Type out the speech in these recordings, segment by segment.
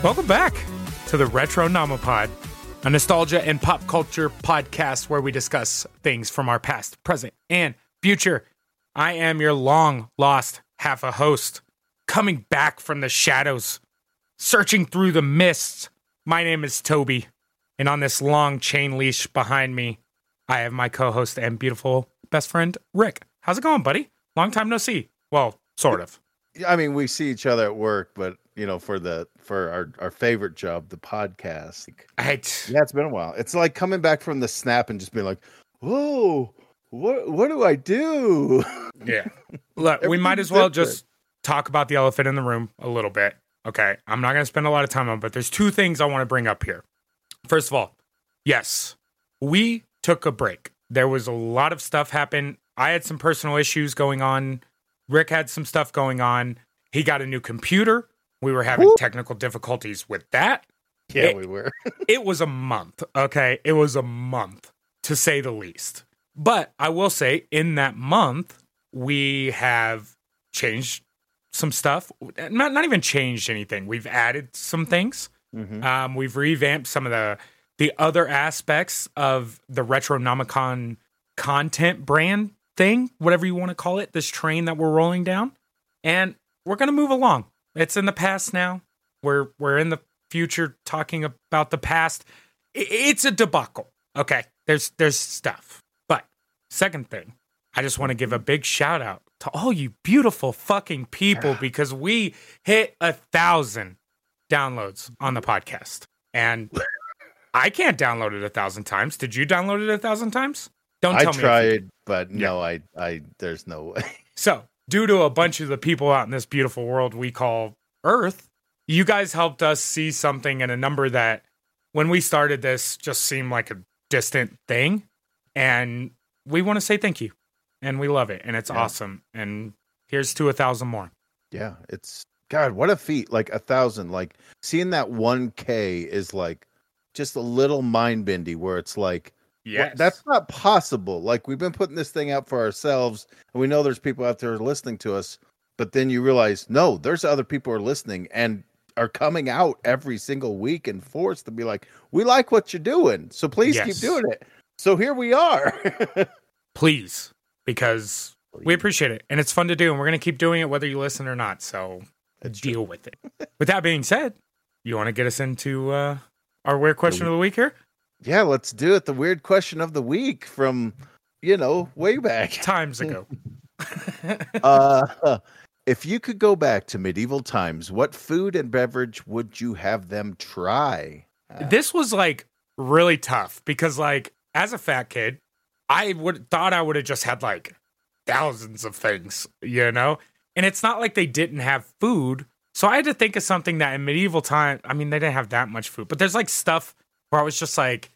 Welcome back to the Retro Nomopod, a nostalgia and pop culture podcast where we discuss things from our past, present, and future. I am your long lost half a host, coming back from the shadows, searching through the mists. My name is Toby, and on this long chain leash behind me, I have my co host and beautiful best friend, Rick. How's it going, buddy? Long time no see. Well, sort of. I mean, we see each other at work, but you know, for the for our our favorite job, the podcast. I, Yeah, it's been a while. It's like coming back from the snap and just being like, "Whoa, what what do I do?" Yeah. Look, we might as well just talk about the elephant in the room a little bit. Okay. I'm not going to spend a lot of time on it, but there's two things I want to bring up here. First of all, yes, we took a break. There was a lot of stuff happen. I had some personal issues going on. Rick had some stuff going on. He got a new computer. We were having Woo. technical difficulties with that. yeah, It- we were. it was a month. Okay. It was a month to say the least. But I will say, in that month, we have changed some stuff. Not, not even changed anything. We've added some things. Mhm. Um, we've revamped some of the the other aspects of the Retronomicon content brand thing, whatever you want to call it, this train that we're rolling down. And we're gonna move along. It's in the past now. We're we're in the future talking about the past. It's a debacle. Okay. There's there's stuff. But second thing, I just want to give a big shout out to all you beautiful fucking people because we hit a thousand downloads on the podcast. And I can't download it a thousand times. Did you download it a thousand times? Don't I tell me. if you tried, but no, I I there's no way. so, due to a bunch of the people out in this beautiful world we call Earth, you guys helped us see something in a number that when we started this just seemed like a distant thing. And we want to say thank you. And we love it. And it's Yeah. awesome. And here's to a thousand more. Yeah, it's God, what a feat! Like a thousand. Like seeing that one K is like just a little mind bendy. Where it's like, Well, that's not possible. Like we've been putting this thing out for ourselves, and we know there's people out there listening to us. But then you realize, no, there's other people who are listening and are coming out every single week and forced to be like, we like what you're doing, so please Yes. keep doing it. So here we are. please, because we appreciate it. And it's fun to do. And we're going to keep doing it whether you listen or not. So deal with it. with that being said, you want to get us into uh, our weird question of the week here? Yeah, let's do it. The weird question of the week from you know way back. Times ago. uh, if you could go back to medieval times, what food and beverage would you have them try? this was like really tough because like as a fat kid i would thought i would have just had like thousands of things you know and it's not like they didn't have food so i had to think of something that in medieval time i mean they didn't have that much food but there's like stuff where i was just like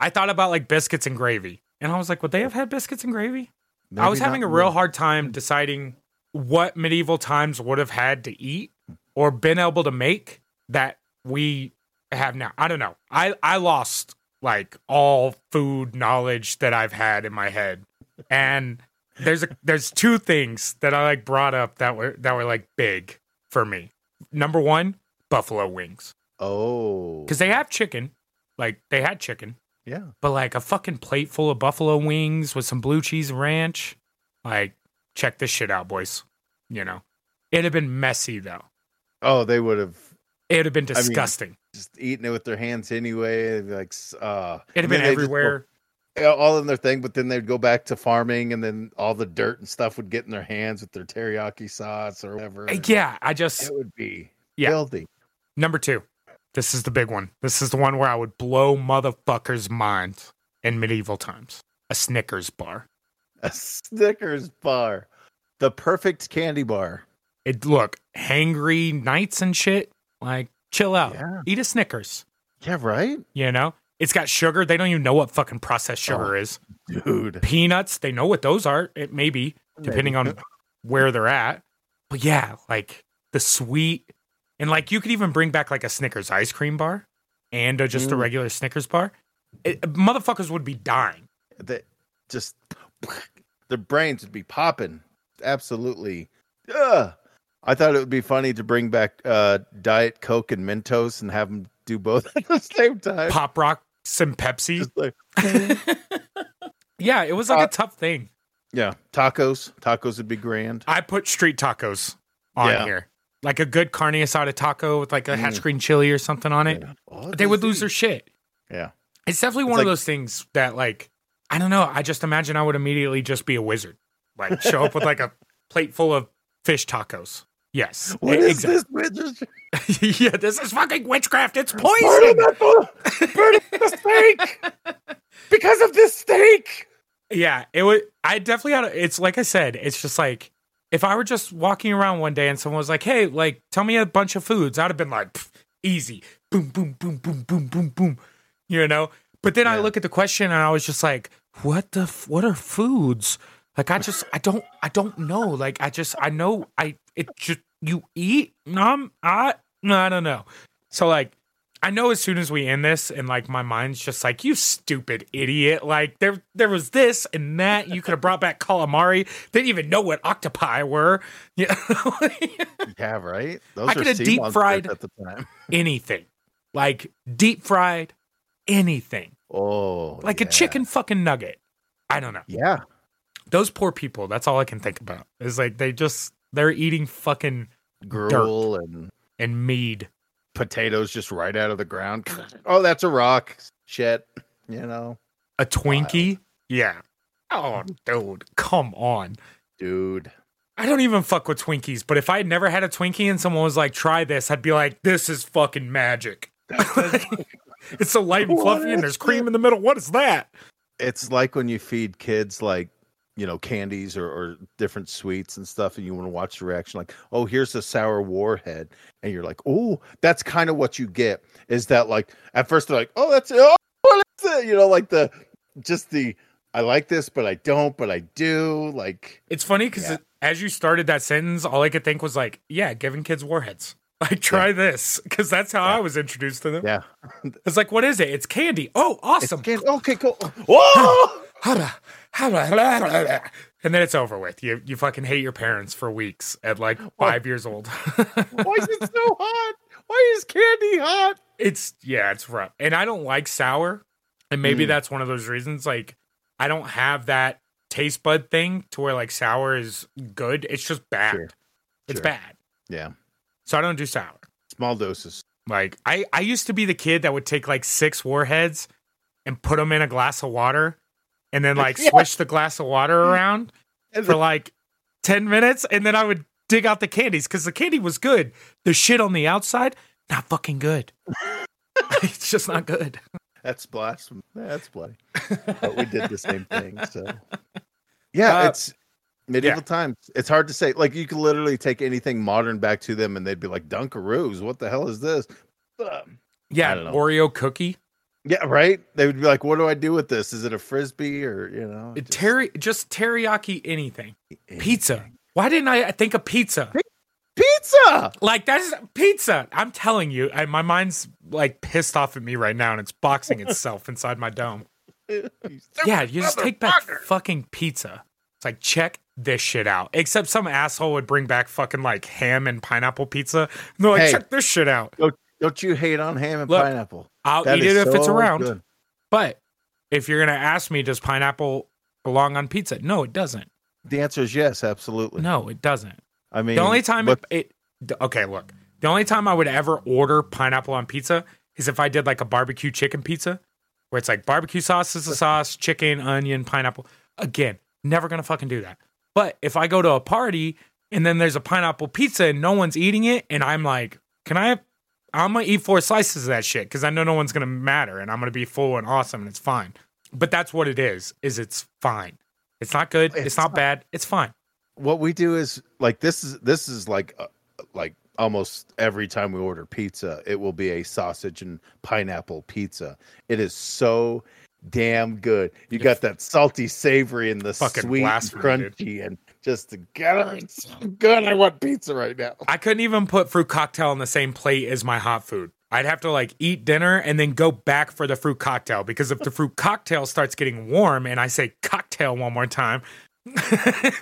i thought about like biscuits and gravy and i was like would they have had biscuits and gravy I was having a real hard time deciding what medieval times would have had to eat or been able to make that we have now. I don't know. I I lost like all food knowledge that I've had in my head. And there's a there's two things that I like brought up that were that were like big for me. Number 1, buffalo wings. Oh, Cuz they have chicken. Like they had chicken, yeah, but like a fucking plate full of buffalo wings with some blue cheese ranch. Like, check this shit out, boys. You know, it'd have been messy though. oh, they would have It'd have been mean, disgusting. just eating it with their hands anyway. Like, uh, it'd have been they just everywhere. all in their thing. But then they'd go back to farming, and then all the dirt and stuff would get in their hands with their teriyaki sauce or whatever. Uh, yeah, I just it would be Yeah. filthy. number two. This is the big one. This is the one where I would blow motherfuckers' minds in medieval times. A Snickers bar. A Snickers bar, the perfect candy bar. It look hangry knights and shit. Like, chill out. Yeah. Eat a Snickers. Yeah, right, You know, it's got sugar. They don't even know what fucking processed sugar Oh. is. dude. peanuts. They know what those are. It may be depending on where they're at. But yeah, like the sweet and like you could even bring back like a Snickers ice cream bar and uh, just a Mm. regular Snickers bar. It, motherfuckers would be dying. They just their brains would be popping. Absolutely. Ugh. I thought it would be funny to bring back uh, Diet Coke and Mentos and have them do both at the same time. Pop rock, some Pepsi. Like, yeah, it was like uh, a tough thing. Yeah, tacos. Tacos would be grand. I put street tacos on yeah. here, like a good carne asada taco with like a mm. hatch green chili or something on it. Yeah. They would lose their shit. Yeah, it's definitely it's one like, of those things that like I don't know. I just imagine I would immediately just be a wizard, like show up with like a plate full of fish tacos. Yes. What is exactly. this witchcraft? yeah, this is fucking witchcraft. It's poison. Burning the steak because of this steak. Yeah, it would. I definitely had. A, it's like I said. It's just like if I were just walking around one day and someone was like, "Hey, like, tell me a bunch of foods," I'd have been like, "Easy, boom, boom, boom, boom, boom, boom, boom," you know. But then yeah. I look at the question and I was just like, "What the? F- what are foods?" Like I just I don't I don't know. Like I just I know I it just you eat? Um, I no, I don't know. So like, I know as soon as we end this, and like my mind's just like, you stupid idiot. Like there, there was this and that. You could have brought back calamari. Didn't even know what octopi were. Yeah, yeah, right. Those I could have deep fried at the time. anything, like deep fried anything. Oh, like yeah. a chicken fucking nugget. I don't know. Yeah, those poor people. That's all I can think about. Is like they just they're eating fucking gruel and and mead. Potatoes just right out of the ground. Oh, that's a rock. Shit. You know. A Twinkie? Wild. Yeah. Oh, dude, come on. Dude. I don't even fuck with Twinkies, but if I had never had a Twinkie and someone was like, try this, I'd be like, this is fucking magic. it's so light and fluffy and there's cream in the middle. What is that? It's like when you feed kids like you know candies or, or different sweets and stuff and you want to watch the reaction like oh here's a sour warhead and you're like oh that's kind of what you get is that like at first they're like oh that's oh what is it you know like the just the i like this but i don't but i do like it's funny because yeah. as you started that sentence all i could think was like yeah giving kids warheads like try yeah. this because that's how yeah. I was introduced to them. Yeah, it's like what is it? It's candy. Oh, awesome. Candy. Okay, cool. Whoa! and then it's over with. You you fucking hate your parents for weeks at like five years old. Why is it so hot? Why is candy hot? It's yeah, it's rough. And I don't like sour. And maybe mm. that's one of those reasons. Like I don't have that taste bud thing to where like sour is good. It's just bad. Sure. It's sure. bad. Yeah. So I don't do sour. Small doses. Like I, I used to be the kid that would take like six warheads and put them in a glass of water and then like yeah. swish the glass of water around for like 10 minutes and then I would dig out the candies because the candy was good. The shit on the outside, not fucking good. it's just not good. That's blasphemy. That's bloody. but we did the same thing. So yeah, uh, it's medieval yeah. times. It's hard to say. Like you could literally take anything modern back to them and they'd be like Dunkaroos. What the hell is this? Um, yeah, Oreo cookie. Yeah, right. They would be like, "What do I do with this? Is it a frisbee or you know?" Just... Terry, just teriyaki anything. anything. Pizza. Why didn't I think of pizza? Pizza. Like that's pizza. I'm telling you, I, my mind's like pissed off at me right now, and it's boxing itself inside my dome. yeah, you just take back fucking pizza. It's like check this shit out. Except some asshole would bring back fucking like ham and pineapple pizza. And they're like, hey, check this shit out. Don't, don't you hate on ham and Look, pineapple? I'll that eat it if so it's around. Good. But if you're gonna ask me, does pineapple belong on pizza? No, it doesn't. The answer is yes, absolutely. No, it doesn't. I mean, the only time it, it okay, look, the only time I would ever order pineapple on pizza is if I did like a barbecue chicken pizza, where it's like barbecue sauce is the sauce, chicken, onion, pineapple. Again, never gonna fucking do that. But if I go to a party and then there's a pineapple pizza and no one's eating it, and I'm like, can I have I'm gonna eat four slices of that shit because I know no one's gonna matter, and I'm gonna be full and awesome, and it's fine. But that's what it is. Is it's fine. It's not good. It's, it's not, not, bad. It's fine. What we do is like this is this is like uh, like almost every time we order pizza, it will be a sausage and pineapple pizza. It is so damn good. You got that salty, savory, and the sweet, and crunchy, dude. and just to get it. It's so good. I want pizza right now. I couldn't even put fruit cocktail on the same plate as my hot food. I'd have to like eat dinner and then go back for the fruit cocktail because if the fruit cocktail starts getting warm and I say cocktail one more time.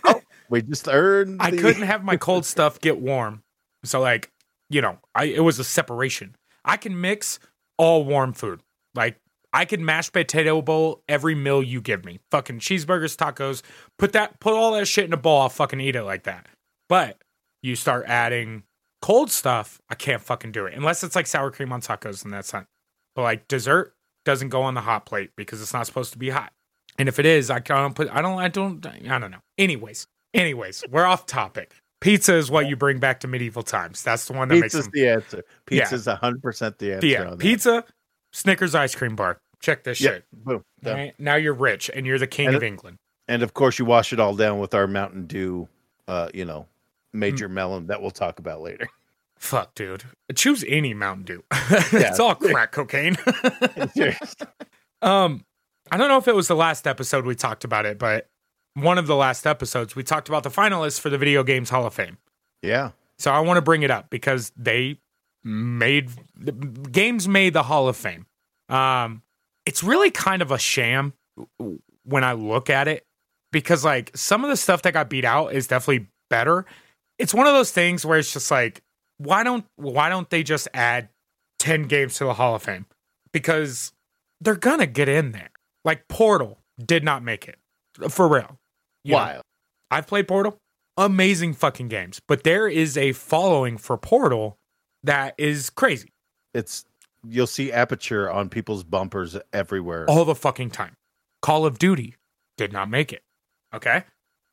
oh, We just earned. I couldn't have my cold stuff get warm, so like you know, I it was a separation. I can mix all warm food. Like I can mash potato bowl every meal you give me. Fucking cheeseburgers, tacos. Put that put all that shit in a bowl, I'll fucking eat it like that. But you start adding cold stuff, I can't fucking do it. Unless it's like sour cream on tacos and that's not. But like dessert doesn't go on the hot plate because it's not supposed to be hot. And if it is, I can't put I don't I don't I don't know. Anyways, anyways, we're off topic. Pizza is what you bring back to medieval times. That's the one that Pizza's makes them, the answer. Pizza's hundred percent the answer. yeah. Pizza, Snickers ice cream bar. Check this shit. boom. Right? Now you're rich and you're the king And of it- England. And of course, you wash it all down with our Mountain Dew, uh, you know, major Mm. melon that we'll talk about later. Fuck, dude. Choose any Mountain Dew. it's all crack cocaine. um, I don't know if it was the last episode we talked about it, but one of the last episodes we talked about the finalists for the Video Games Hall of Fame. yeah, So I want to bring it up because they made the games made the Hall of Fame. Um, it's really kind of a sham when I look at it because like some of the stuff that got beat out is definitely better. It's one of those things where it's just like why don't why don't they just add 10 games to the Hall of Fame? Because they're gonna get in there. Like Portal did not make it. For real. You know. I've played Portal. Amazing fucking games. But there is a following for Portal that is crazy It's you'll see aperture on people's bumpers everywhere. all the fucking time. Call of Duty did not make it. Okay?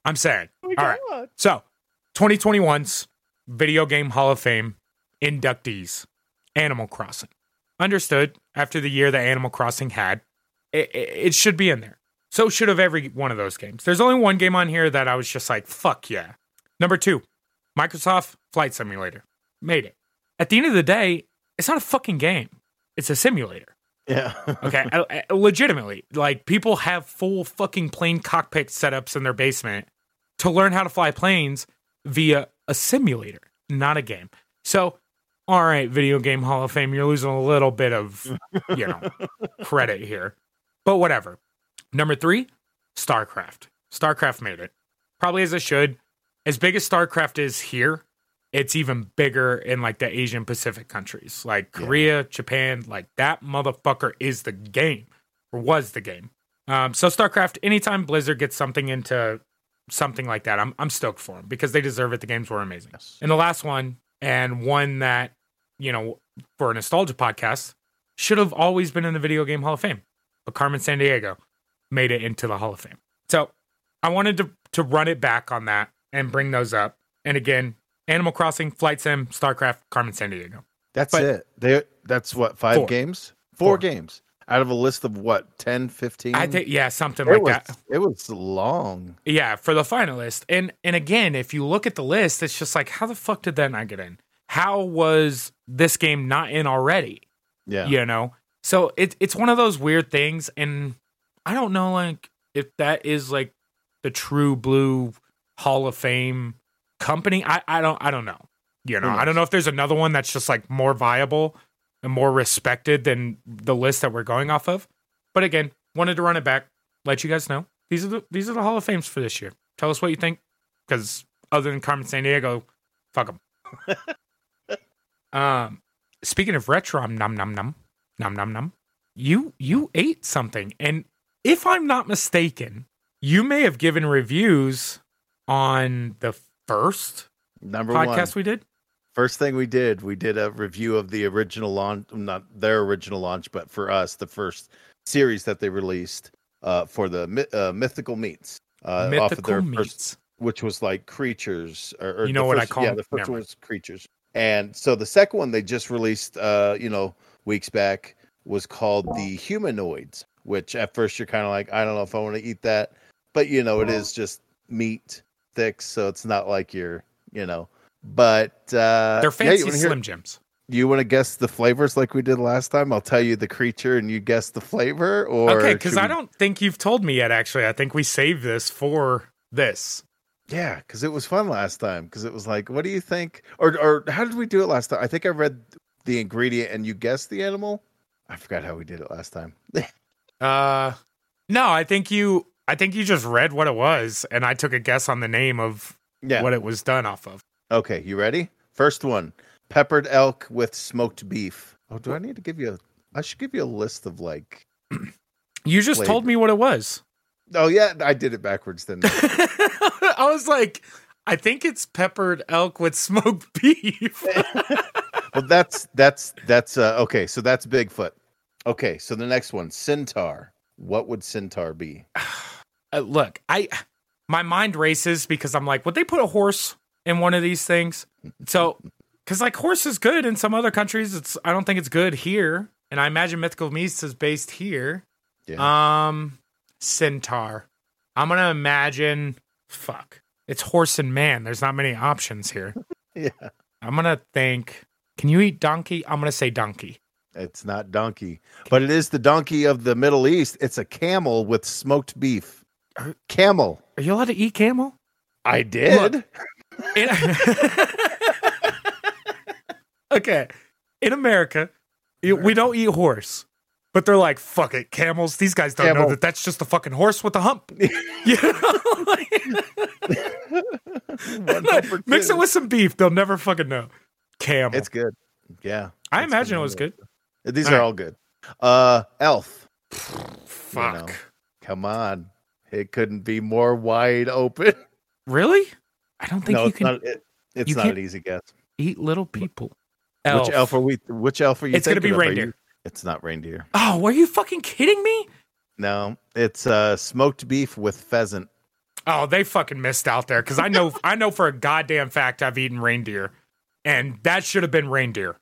I'm saying. all right. So, 2021's Video Game Hall of Fame inductees Animal Crossing. Understood after the year that Animal Crossing had, it, it, it should be in there. So should have every one of those games. There's only one game on here that I was just like, fuck yeah. Number two, Microsoft Flight Simulator. Made it. At the end of the day, it's not a fucking game. It's a simulator. Yeah. Okay, I- I- legitimately, like people have full fucking plane cockpit setups in their basement to learn how to fly planes via a simulator, not a game. So, all right, video game Hall of Fame, you're losing a little bit of, you know, credit here, but whatever. Number three, StarCraft. StarCraft made it, probably as it should. As big as StarCraft is here, it's even bigger in like the Asian Pacific countries, like Yeah. Korea, Japan. Like that motherfucker is the game, or was the game. Um, so StarCraft, anytime Blizzard gets something into something like that, I'm I'm stoked for them because they deserve it. The games were amazing. Yes. And the last one, and one that you know for a nostalgia podcast should have always been in the Video Game Hall of Fame, but Carmen Sandiego made it into the Hall of Fame. So I wanted to to run it back on that and bring those up. And again, Animal Crossing, Flight Sim, StarCraft, Carmen Sandiego. That's But- it. They that's what five Four. games? Four, Four. games out of a list of what 10, 15? I think yeah, something it like was, that. It was long. Yeah, for the finalist. And and again, if you look at the list, it's just like how the fuck did that not get in? How was this game not in already? Yeah. You know? So it, it's one of those weird things and I don't know like if that is like the true blue Hall of Fame company. I, I don't I don't know. You know, I don't know if there's another one that's just like more viable and more respected than the list that we're going off of. But again, wanted to run it back, let you guys know. These are the these are the Hall of Fames for this year. Tell us what you think, because other than Carmen Sandiego, fuck them. um, speaking of retro, um, num num num num num num. You you ate something, and if I'm not mistaken, you may have given reviews on the first Number one podcast one. we did. First thing we did, we did a review of the original launch, not their original launch, but for us, the first series that they released uh, for the uh, Mythical Meats. Uh, off of Mythical their meats. first, which was like creatures, or, or You know what I call Yeah, the first one was creatures, and so the second one they just released, uh, you know, weeks back was called the humanoids. Which at first you're kind of like, I don't know if I want to eat that, but you know, it is just meat thick, so it's not like you're, you know. But uh, They're fancy hear- Slim Jims. you want to guess the flavors like we did last time? I'll tell you the creature and you guess the flavor. Or Okay, because I we- don't think you've told me yet. Actually, I think we saved this for this. Yeah, because it was fun last time. Because it was like, what do you think? Or or how did we do it last time? I think I read the ingredient and you guessed the animal. I forgot how we did it last time. Uh, no, I think you I think you just read what it was, and I took a guess on the name of yeah. what it was done off of. Okay, you ready? First one: peppered elk with smoked beef. Oh, do I need to give you a? I should give you a list of like. you just flavors. told me what it was. Oh yeah, I did it backwards then. I was like, I think it's peppered elk with smoked beef. well, that's that's that's uh, okay. So that's Bigfoot. Okay, so the next one, centaur. What would centaur be? Uh, look, I my mind races because I'm like, would they put a horse in one of these things? So, because like horse is good in some other countries, it's I don't think it's good here, and I imagine Mythical Beasts is based here. Yeah. Um, centaur. I'm gonna imagine. Fuck, it's horse and man. There's not many options here. yeah. I'm gonna think. Can you eat donkey? I'm gonna say donkey. It's not donkey, but it is the donkey of the Middle East. It's a camel with smoked beef. Camel. Are you allowed to eat camel? I did. Look, in, okay. In America, we don't eat horse. But they're like, fuck it, camels. These guys don't Camel. know that that's just a fucking horse with a hump. you know? Mix it with some beef. They'll never fucking know. Camel. It's good. Yeah. I imagine it was good. These all are right. all good. Uh Elf. Fuck. You know, come on. It couldn't be more wide open. Really? I don't think no, you it's can. Not, it, it's not an easy guess. Eat little people. Elf. Which elf are we? Which elf are you? It's gonna be reindeer. You, it's not reindeer. Oh, were you fucking kidding me? No, it's uh, smoked beef with pheasant. Oh, they fucking missed out there because I know I know for a goddamn fact I've eaten reindeer, and that should have been reindeer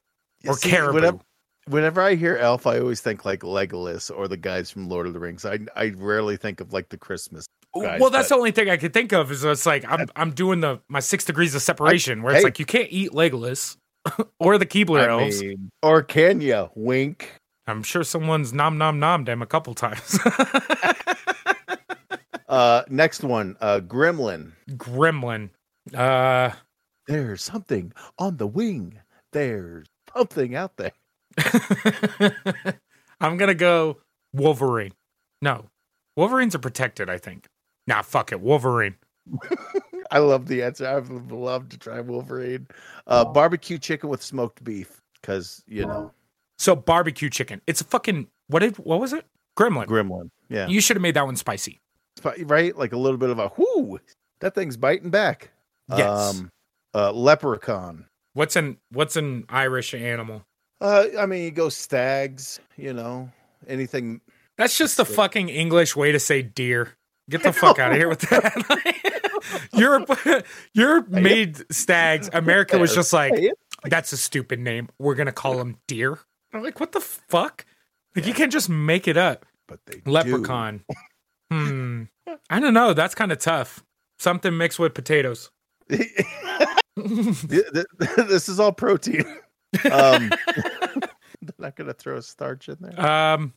or See, caribou. Whenever, whenever, I hear elf, I always think like Legolas or the guys from Lord of the Rings. I I rarely think of like the Christmas. Guys, well, that's the only thing I could think of is it's like I'm I'm doing the my six degrees of separation where it's hey, like you can't eat Legolas. or the Keebler I elves. Mean, or can you? Wink. I'm sure someone's nom nom nom them a couple times. uh, next one, uh, Gremlin. Gremlin. Uh, there's something on the wing. There's something out there. I'm gonna go Wolverine. No, Wolverines are protected. I think. Nah, fuck it, Wolverine. I love the answer. I would love to try Wolverine. Uh, barbecue chicken with smoked beef, because you know. So barbecue chicken. It's a fucking what did what was it? Gremlin. Gremlin. Yeah. You should have made that one spicy. Right, like a little bit of a whoo. That thing's biting back. Yes. Um, uh, leprechaun. What's an what's an Irish animal? Uh, I mean, you go stags. You know, anything. That's just the fucking English way to say deer. Get the fuck out of here with that. Europe, Europe made stags. America was just like, that's a stupid name. We're gonna call them deer. I'm like, what the fuck? Like, you can't just make it up. But they leprechaun. hmm. I don't know. That's kind of tough. Something mixed with potatoes. this is all protein. Um, they're not gonna throw a starch in there. Um,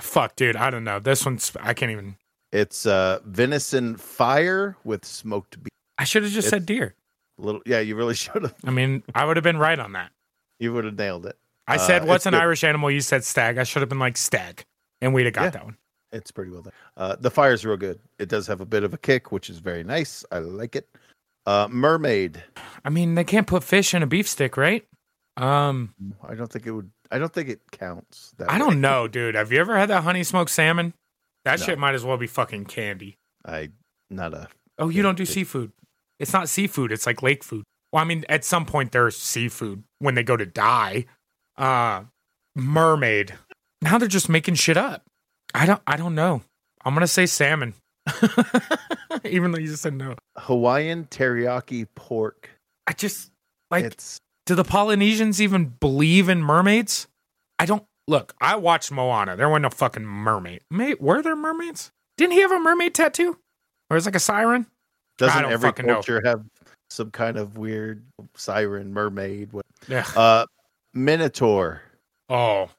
fuck, dude. I don't know. This one's. I can't even. It's uh venison fire with smoked beef. I should have just it's said deer. Little, yeah, you really should have. I mean, I would have been right on that. You would have nailed it. I uh, said, "What's an good. Irish animal?" You said stag. I should have been like stag, and we'd have got yeah, that one. It's pretty well done. Uh, the fire's real good. It does have a bit of a kick, which is very nice. I like it. Uh, mermaid. I mean, they can't put fish in a beef stick, right? Um, I don't think it would. I don't think it counts. I way. don't know, dude. Have you ever had that honey smoked salmon? That no. shit might as well be fucking candy. I not a. Oh, you don't do seafood. It's not seafood. It's like lake food. Well, I mean, at some point there's seafood when they go to die. Uh, mermaid. Now they're just making shit up. I don't. I don't know. I'm gonna say salmon. Even though you just said no. Hawaiian teriyaki pork. I just like. It's... Do the Polynesians even believe in mermaids? I don't. Look, I watched Moana. There wasn't no fucking mermaid. Mate, were there mermaids? Didn't he have a mermaid tattoo? Or is like a siren? Doesn't every culture know. have some kind of weird siren, mermaid? What? Yeah. Uh, Minotaur. Oh,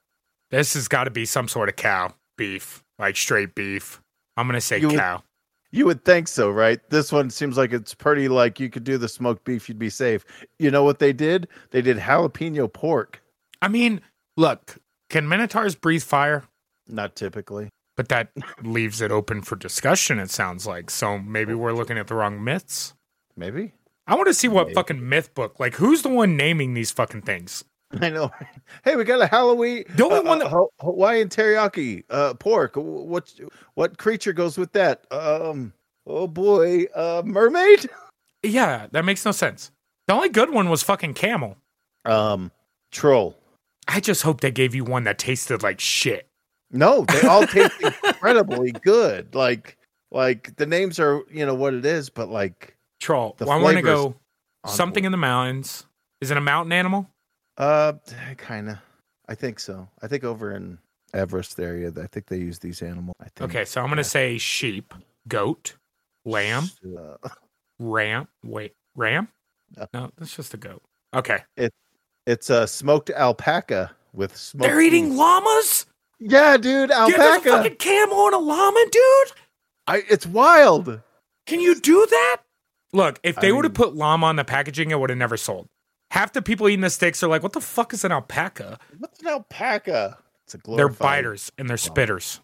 this has got to be some sort of cow beef, like straight beef. I'm gonna say you cow. Would, you would think so, right? This one seems like it's pretty like you could do the smoked beef, you'd be safe. You know what they did? They did jalapeno pork. I mean, look, can minotaurs breathe fire? Not typically. But that leaves it open for discussion, it sounds like. So maybe we're looking at the wrong myths. Maybe. I want to see what maybe. fucking myth book. Like, who's the one naming these fucking things? I know. Hey, we got a Halloween. The only uh, one that uh, Hawaiian teriyaki uh, pork. What what creature goes with that? Um. Oh boy, uh, mermaid. Yeah, that makes no sense. The only good one was fucking camel. Um, troll. I just hope they gave you one that tasted like shit. No, they all taste incredibly good. Like, like the names are, you know, what it is, but like troll. Well, I want to go something in the mountains. Is it a mountain animal? Uh, kind of. I think so. I think over in Everest area, I think they use these animals. I think. Okay, so I'm gonna say sheep, goat, lamb, uh, ram. Wait, ram? No. no, that's just a goat. Okay. It it's a smoked alpaca with smoked. They're eating llamas. Yeah, dude, alpaca. Get a fucking camel and a llama, dude. I. It's wild. Can you do that? Look, if they would have put llama on the packaging, it would have never sold half the people eating the steaks are like, "What the fuck is an alpaca?" What's an alpaca? It's a they're biters and they're spitters,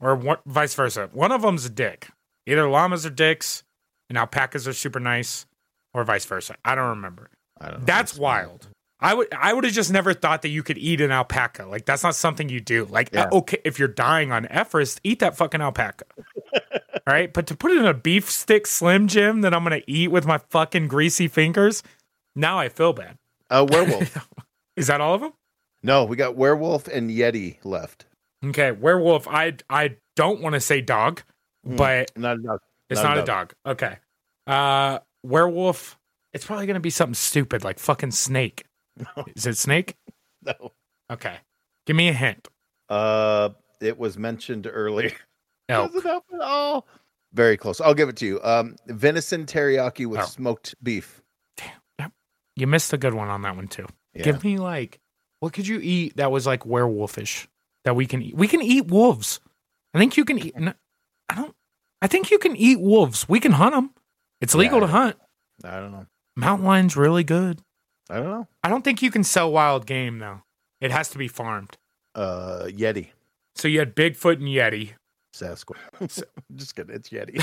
or what, vice versa. One of them's a dick. Either llamas are dicks and alpacas are super nice, or vice versa. I don't remember. I don't that's wild. I would I would have just never thought that you could eat an alpaca. Like that's not something you do. Like yeah. okay, if you're dying on Everest, eat that fucking alpaca. All right, but to put it in a beef stick slim jim that I'm gonna eat with my fucking greasy fingers, now I feel bad. A werewolf. Is that all of them? No, we got werewolf and yeti left. Okay, werewolf. I I don't want to say dog, mm, but not a dog. It's not, not a, dog. dog. Okay. Uh, werewolf. It's probably gonna be something stupid like fucking snake. No. Is it snake? no. Okay. Give me a hint. Uh, it was mentioned earlier. Elk. Doesn't help at all. Very close. I'll give it to you. Um, venison teriyaki with oh. smoked beef. You missed a good one on that one too. Yeah. Give me like what could you eat that was like werewolfish that we can eat? We can eat wolves. I think you can eat. I don't. I think you can eat wolves. We can hunt them. It's legal yeah, to hunt. I don't know. Mountain lion's really good. I don't know. I don't think you can sell wild game though. It has to be farmed. Uh, Yeti. So you had Bigfoot and Yeti. Sasquatch. just kidding. It's Yeti.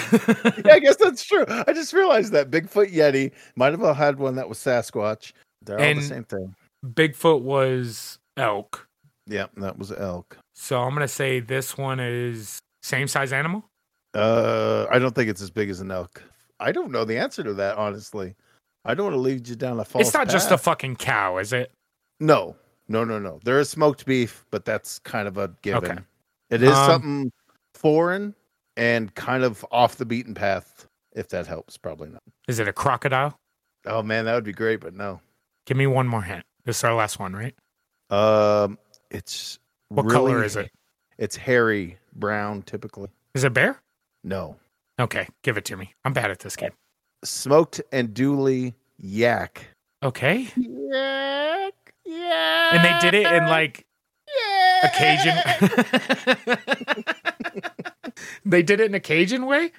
yeah, I guess that's true. I just realized that Bigfoot Yeti might have had one that was Sasquatch. They're and all the same thing. Bigfoot was elk. Yeah, that was elk. So I'm gonna say this one is same size animal. Uh, I don't think it's as big as an elk. I don't know the answer to that, honestly. I don't want to lead you down a false. It's not path. just a fucking cow, is it? No, no, no, no. There is smoked beef, but that's kind of a given. Okay. It is um, something foreign and kind of off the beaten path. If that helps, probably not. Is it a crocodile? Oh man, that would be great, but no. Give me one more hint. This is our last one, right? Um, it's what really, color is it? It's hairy brown, typically. Is it bear? No. Okay, give it to me. I'm bad at this game. Smoked andouille yak. Okay. Yak. Yak. And they did it in like yeah. Occasion. they did it in a Cajun way.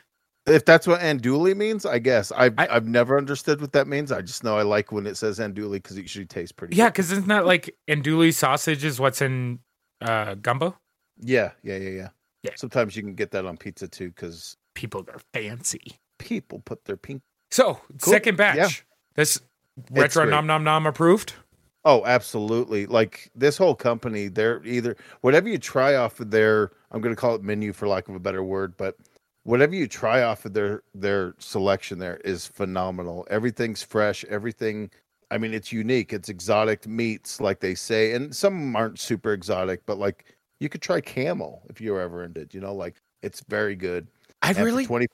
If that's what andouille means, I guess I've I, have i have never understood what that means. I just know I like when it says andouille because it usually tastes pretty. Yeah, because isn't that like andouille sausage is what's in uh, gumbo? Yeah, yeah, yeah, yeah. Yeah. Sometimes you can get that on pizza too because people are fancy. People put their pink. So cool. second batch. Yeah. This retro nom nom nom approved. Oh, absolutely. Like this whole company, they're either whatever you try off of their I'm going to call it menu for lack of a better word, but whatever you try off of their their selection there is phenomenal. Everything's fresh, everything I mean it's unique. It's exotic meats like they say and some aren't super exotic, but like you could try camel if you're ever into it, you know, like it's very good. I really 20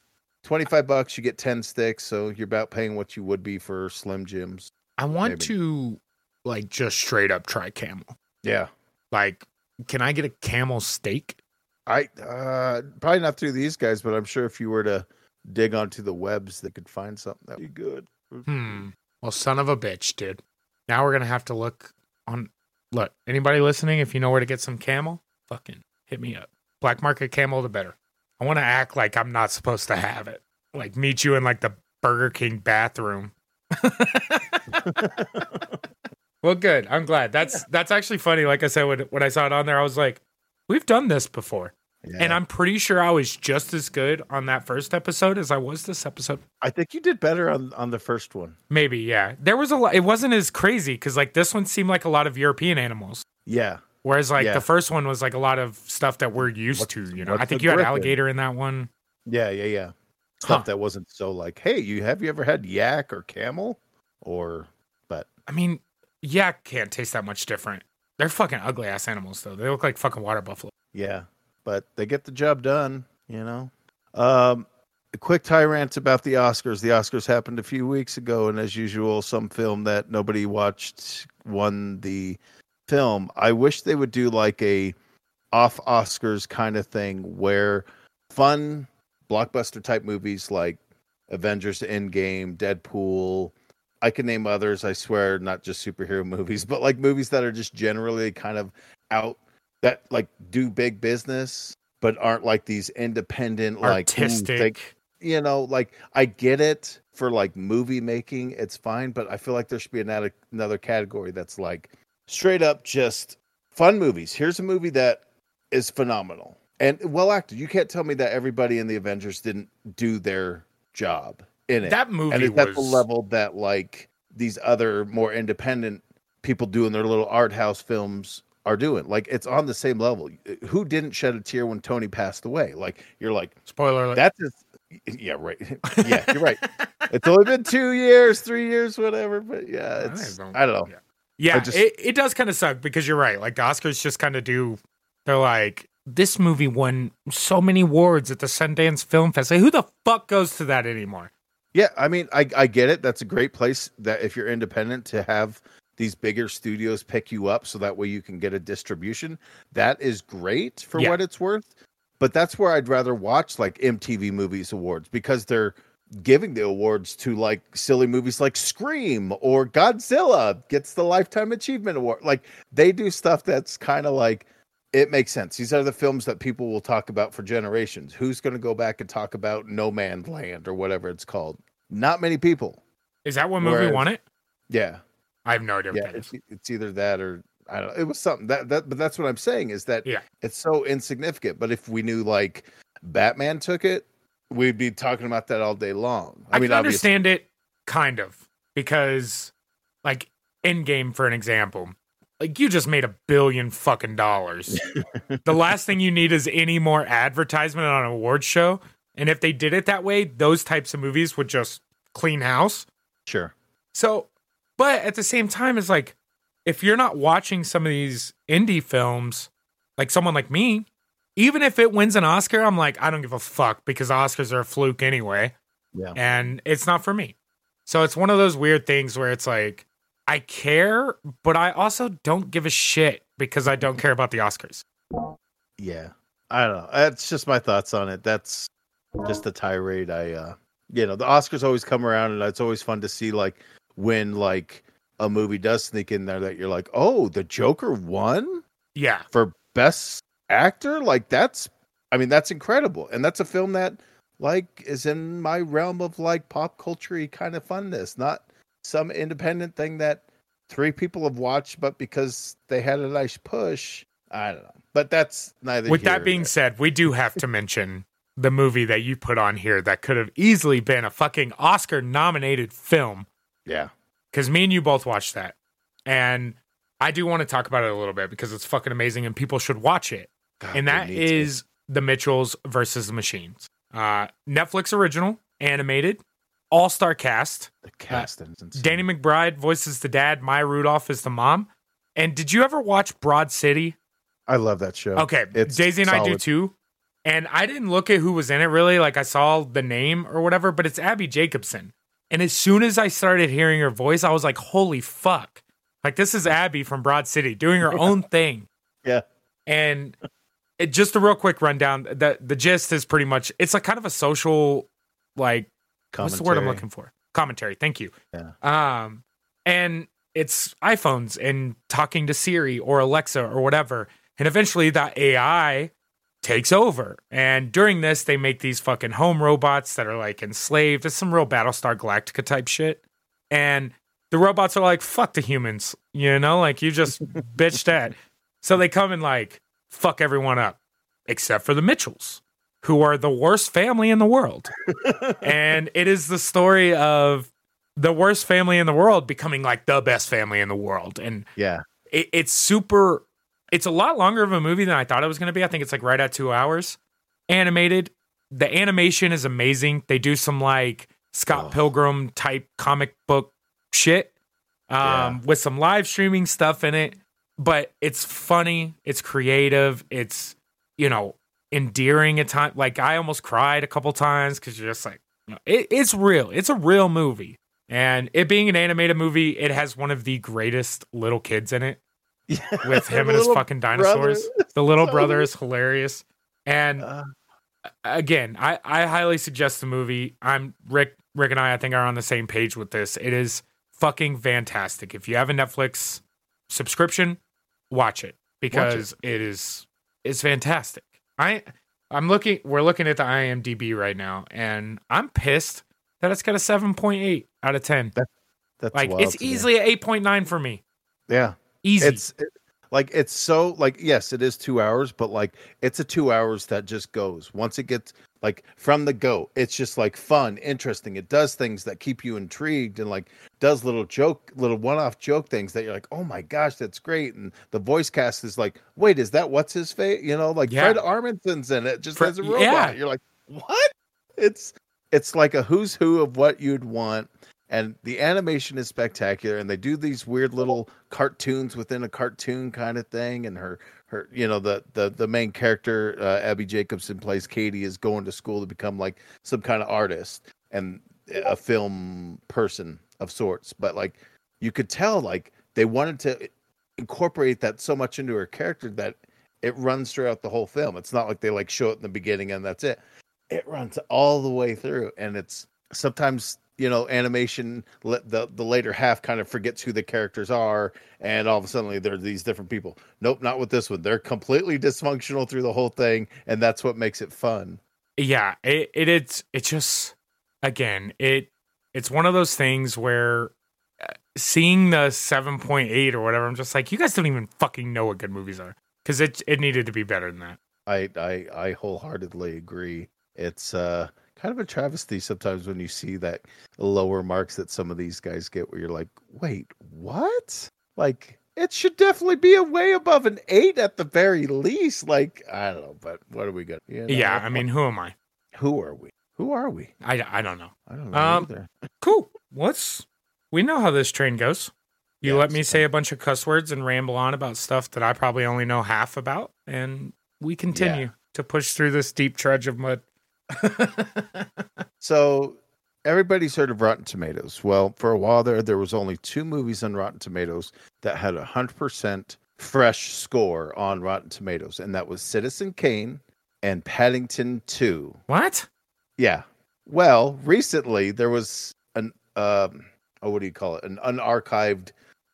25 bucks you get 10 sticks, so you're about paying what you would be for Slim Jims. I want maybe. to like just straight up try camel. Yeah. Like, can I get a camel steak? I uh probably not through these guys, but I'm sure if you were to dig onto the webs, they could find something that'd be good. Hmm. Well, son of a bitch, dude. Now we're gonna have to look on. Look, anybody listening, if you know where to get some camel, fucking hit me up. Black market camel, the better. I want to act like I'm not supposed to have it. Like meet you in like the Burger King bathroom. Well, good. I'm glad. That's that's actually funny. Like I said, when when I saw it on there, I was like, "We've done this before." Yeah. And I'm pretty sure I was just as good on that first episode as I was this episode. I think you did better on on the first one. Maybe, yeah. There was a lot. It wasn't as crazy because like this one seemed like a lot of European animals. Yeah. Whereas like yeah. the first one was like a lot of stuff that we're used what's, to. You know, I think you had alligator in that one. Yeah, yeah, yeah. Stuff huh. that wasn't so like, hey, you have you ever had yak or camel or but I mean, yak can't taste that much different. They're fucking ugly ass animals though. They look like fucking water buffalo. Yeah but they get the job done, you know. Um, quick tyrant about the Oscars. The Oscars happened a few weeks ago, and as usual, some film that nobody watched won the film. I wish they would do like a off Oscars kind of thing where fun blockbuster type movies like Avengers Endgame, Deadpool, I can name others, I swear, not just superhero movies, but like movies that are just generally kind of out that like do big business but aren't like these independent artistic. like you know like i get it for like movie making it's fine but i feel like there should be another another category that's like straight up just fun movies. Here's a movie that is phenomenal. And well acted you can't tell me that everybody in the avengers didn't do their job in it that movie and it's was... at the level that like these other more independent people doing their little art house films are doing. Like it's on the same level. Uh, who didn't shed a tear when Tony passed away? Like you're like spoiler. Alert. That's just yeah right. yeah, you're right. It's only been two years, three years, whatever. But yeah, it's I don't, I don't know. Yeah, yeah just, it, it does kind of suck because you're right. Like the Oscars just kind of do. They're like this movie won so many awards at the Sundance Film Fest. Like, who the fuck goes to that anymore? Yeah, I mean, I I get it. That's a great place that if you're independent to have these bigger studios pick you up so that way you can get a distribution. That is great for yeah. what it's worth. But that's where I'd rather watch like MTV Movies Awards because they're giving the awards to like silly movies like Scream or Godzilla gets the Lifetime Achievement Award. Like they do stuff that's kind of like it makes sense. These are the films that people will talk about for generations. Who's going to go back and talk about No Man's Land or whatever it's called? Not many people. Is that what movie Whereas, won it? Yeah. I have no idea. Yeah, it's, it's either that or I don't know. It was something that that, but that's what I'm saying is that yeah, it's so insignificant. But if we knew like Batman took it, we'd be talking about that all day long. I, I mean, understand it kind of because like Endgame, for an example, like you just made a billion fucking dollars. the last thing you need is any more advertisement on an award show. And if they did it that way, those types of movies would just clean house. Sure. So but at the same time, it's like if you're not watching some of these indie films, like someone like me, even if it wins an Oscar, I'm like, I don't give a fuck because Oscars are a fluke anyway. Yeah. And it's not for me. So it's one of those weird things where it's like, I care, but I also don't give a shit because I don't care about the Oscars. Yeah. I don't know. That's just my thoughts on it. That's just the tirade I uh you know, the Oscars always come around and it's always fun to see like when like a movie does sneak in there that you're like, oh, the Joker won? Yeah. For best actor? Like that's I mean, that's incredible. And that's a film that like is in my realm of like pop culture kind of funness, not some independent thing that three people have watched, but because they had a nice push. I don't know. But that's neither. With that being said, we do have to mention the movie that you put on here that could have easily been a fucking Oscar nominated film yeah. Because me and you both watched that. And I do want to talk about it a little bit because it's fucking amazing and people should watch it. God, and that is to. The Mitchells versus the Machines. Uh, Netflix original, animated, all star cast. The cast uh, Danny McBride voices the dad, Maya Rudolph is the mom. And did you ever watch Broad City? I love that show. Okay. It's Daisy and solid. I do too. And I didn't look at who was in it really. Like I saw the name or whatever, but it's Abbi Jacobson. And as soon as I started hearing her voice, I was like, holy fuck. Like, this is Abbi from Broad City doing her own thing. Yeah. And it, just a real quick rundown. The, the gist is pretty much it's like kind of a social, like. What's the word I'm looking for? Commentary. Thank you. Yeah. Um, and it's iPhones and talking to Siri or Alexa or whatever. And eventually that AI takes over. And during this, they make these fucking home robots that are like enslaved. It's some real Battlestar Galactica type shit. And the robots are like, fuck the humans, you know, like you just bitched at. So they come and like fuck everyone up. except for the Mitchells, who are the worst family in the world. and it is the story of the worst family in the world becoming like the best family in the world. And yeah, it, it's super. It's a lot longer of a movie than I thought it was going to be. I think it's like right at two hours. Animated. The animation is amazing. They do some like Scott oh. Pilgrim type comic book shit um, yeah. with some live streaming stuff in it. But it's funny. It's creative. It's you know endearing at times. Like I almost cried a couple times because you're just like, you know, it, it's real. It's a real movie. And it being an animated movie, it has one of the greatest little kids in it. Yeah, with him and his fucking dinosaurs. The little brother is hilarious. And uh, again, I, I highly suggest the movie. I'm Rick Rick and I I think are on the same page with this. It is fucking fantastic. If you have a Netflix subscription, watch it because watch it. it is it's fantastic. I I'm looking we're looking at the IMDb right now and I'm pissed that it's got a 7.8 out of 10. That, that's like it's easily an 8.9 for me. Yeah. Easy. It's it, like it's so like yes, it is 2 hours, but like it's a 2 hours that just goes. Once it gets like from the go, it's just like fun, interesting. It does things that keep you intrigued and like does little joke, little one-off joke things that you're like, "Oh my gosh, that's great." And the voice cast is like, "Wait, is that what's his face?" You know, like yeah. Fred Armisen's in it just Fred, as a robot. Yeah. You're like, "What?" It's it's like a who's who of what you'd want and the animation is spectacular and they do these weird little cartoons within a cartoon kind of thing and her her you know the the the main character uh, abbi jacobson plays katie is going to school to become like some kind of artist and a film person of sorts. But like you could tell like they wanted to incorporate that so much into her character that it runs throughout the whole film. It's not like they like show it in the beginning and that's it. It runs all the way through and it's sometimes you know animation the the later half kind of forgets who the characters are and all of a sudden they're these different people. Nope not with this one. They're completely dysfunctional through the whole thing and that's what makes it fun. Yeah it, it it's it just again it it's one of those things where uh, seeing the 7.8 or whatever i'm just like you guys don't even fucking know what good movies are. Because it it needed to be better than that. I i i wholeheartedly agree. It's uh kind of a travesty sometimes when you see that lower marks that some of these guys get where you're like, wait, what? Like it should definitely be a way above an eight at the very least. Like, I don't know, but what are we gonna you know, Yeah, I mean, who am I? Who are we? Who are we? I, I don't know. I don't know um, either. cool. What's we know how this train goes. You yeah, let me say a bunch of cuss words and ramble on about stuff that I probably only know half about, and we continue yeah. to push through this deep trudge of mud. so everybody's heard of Rotten Tomatoes. Well, for a while there, there was only two movies on Rotten Tomatoes that had a hundred percent fresh score on Rotten Tomatoes, and that was Citizen Kane and Paddington Two. What? Yeah. Well, recently there was an um, oh, what do you call it? An unarchived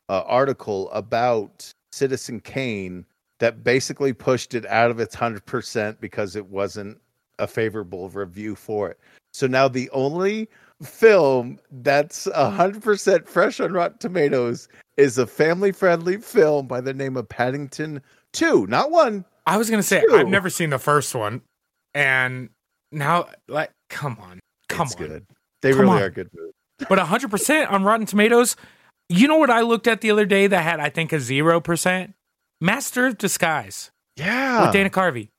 uh, article about Citizen Kane that basically pushed it out of its hundred percent because it wasn't a favorable review for it. So now the only film that's 100% fresh on Rotten Tomatoes is a family friendly film by the name of Paddington 2, not one. I was going to say, i I've never seen the first one. And now, like, come on. Come it's on. good. They come really on. are good movies. but 100% on Rotten Tomatoes, you know what I looked at the other day that had, I think, a 0%? Master of Disguise. Yeah. With Dana Carvey.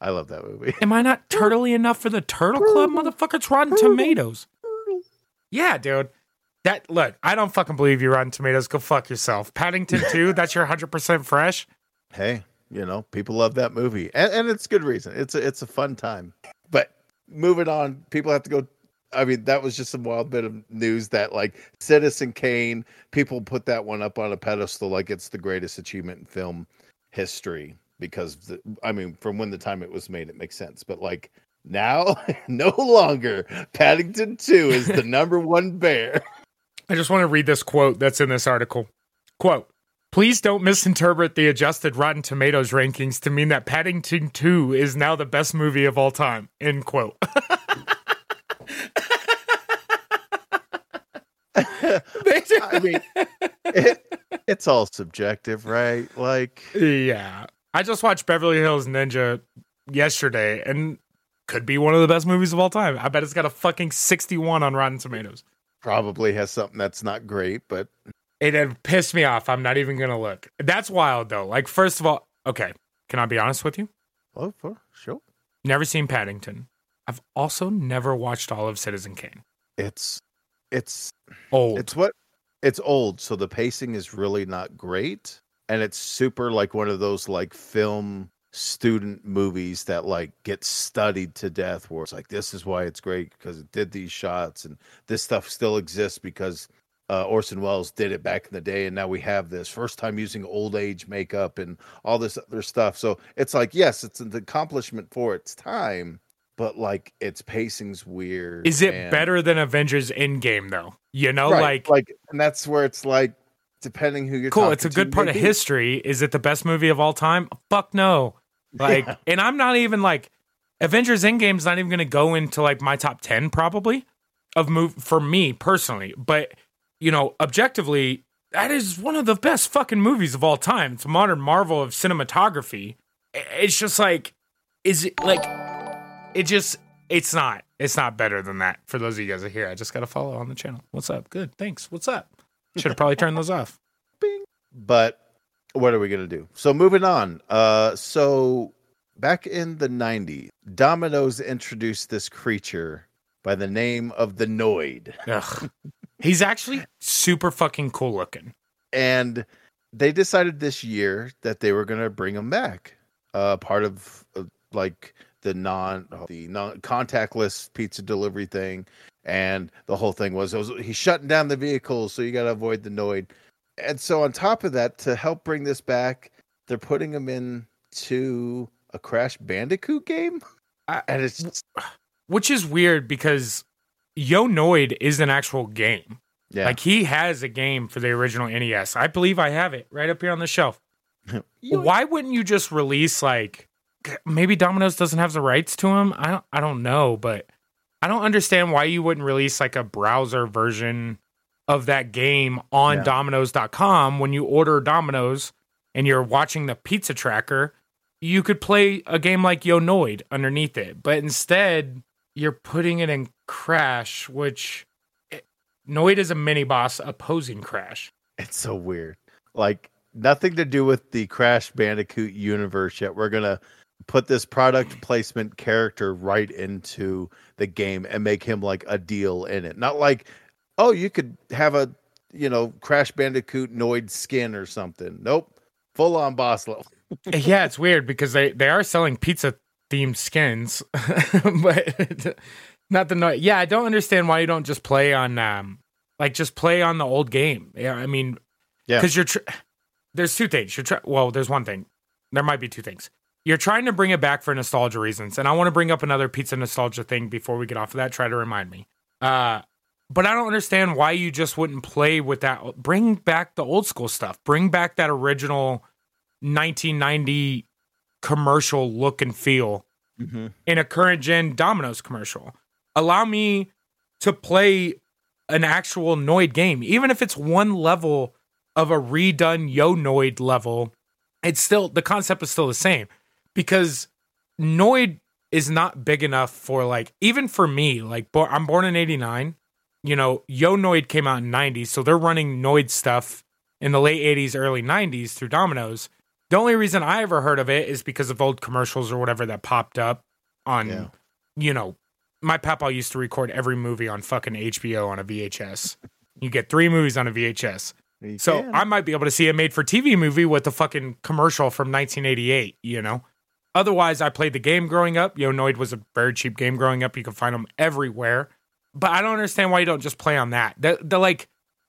I love that movie. Am I not turtly enough for the Turtle Club, motherfucker? It's Rotten Tomatoes. Yeah, dude. That look, I don't fucking believe you, Rotten Tomatoes. Go fuck yourself. Paddington 2, that's your 100% fresh. Hey, you know, people love that movie. And, and it's good reason. It's a, it's a fun time. But moving on, people have to go I mean, that was just some wild bit of news that like Citizen Kane, people put that one up on a pedestal like it's the greatest achievement in film history because the, I mean, from when the time it was made, it makes sense. But like now, no longer Paddington Two is the number one bear. I just want to read this quote that's in this article. Quote. Please don't misinterpret the adjusted Rotten Tomatoes rankings to mean that Paddington 2 is now the best movie of all time. End quote. I mean, it, it's all subjective, right? Like, yeah. I just watched Beverly Hills Ninja yesterday and could be one of the best movies of all time. I bet it's got a fucking 61 on Rotten Tomatoes. Probably has something that's not great, but it had pissed me off. I'm not even gonna look. That's wild though. Like, first of all, okay, can I be honest with you? Oh, for sure. Never seen Paddington. I've also never watched all of Citizen Kane. It's it's old. It's what it's old, so the pacing is really not great. And it's super like one of those like film student movies that like get studied to death where it's like this is why it's great because it did these shots and this stuff still exists because uh, Orson Welles did it back in the day, and now we have this first time using old age makeup and all this other stuff. So it's like, yes, it's an accomplishment for its time, but like its pacing's weird. Is it and... better than Avengers Endgame though? You know, right, like like, and that's where it's like, depending who you're cool. It's a good part maybe. of history. Is it the best movie of all time? Fuck no. Like, yeah. and I'm not even like Avengers Endgame's not even going to go into like my top ten probably of move for me personally, but you know, objectively, that is one of the best fucking movies of all time. It's a modern marvel of cinematography. It's just like, is it like, it just, it's not, it's not better than that. For those of you guys are here, I just got to follow on the channel. What's up? Good. Thanks. What's up? Should have probably turned those off. Bing. But what are we going to do? So moving on. Uh, so back in the 90s, Domino's introduced this creature by the name of the Noid. He's actually super fucking cool looking. And they decided this year that they were going to bring him back. Uh, part of uh, like the non uh, the non contactless pizza delivery thing, and the whole thing was, was he's shutting down the vehicles, so you got to avoid the Noid. And so on top of that, to help bring this back, they're putting him in to a Crash Bandicoot game, I, and it's just... which is weird because Yo Noid is an actual game. Yeah. Like he has a game for the original NES. I believe I have it right up here on the shelf. Why wouldn't you just release like maybe Domino's doesn't have the rights to him? I don't I don't know, but I don't understand why you wouldn't release like a browser version of that game on yeah. domino's.com when you order Domino's and you're watching the pizza tracker, you could play a game like Yo Noid underneath it. But instead, you're putting it in Crash, which it, Noid is a mini boss opposing Crash. It's so weird. Like nothing to do with the Crash Bandicoot universe yet. We're gonna put this product placement character right into the game and make him like a deal in it. Not like, oh, you could have a you know Crash Bandicoot Noid skin or something. Nope, full on boss level. yeah, it's weird because they they are selling pizza themed skins, but not the Noid. Yeah, I don't understand why you don't just play on um like just play on the old game. Yeah, I mean, yeah, because you're tr- there's two things. You're try- well, there's one thing. There might be two things. You're trying to bring it back for nostalgia reasons, and I want to bring up another pizza nostalgia thing before we get off of that. Try to remind me. Uh, but I don't understand why you just wouldn't play with that. Bring back the old school stuff. Bring back that original 1990 commercial look and feel mm-hmm. in a current gen Domino's commercial. Allow me to play an actual Noid game, even if it's one level of a redone Yo Noid level. It's still the concept is still the same because Noid is not big enough for like even for me. Like I'm born in '89. You know, Yo Noid came out in '90s, so they're running Noid stuff in the late '80s, early '90s through Domino's. The only reason I ever heard of it is because of old commercials or whatever that popped up on, yeah. you know, my papa used to record every movie on fucking HBO on a VHS. you get three movies on a VHS. You so can. I might be able to see a made for TV movie with the fucking commercial from 1988, you know? Otherwise, I played the game growing up. Yo Noid was a very cheap game growing up. You can find them everywhere. But I don't understand why you don't just play on that. The, the like,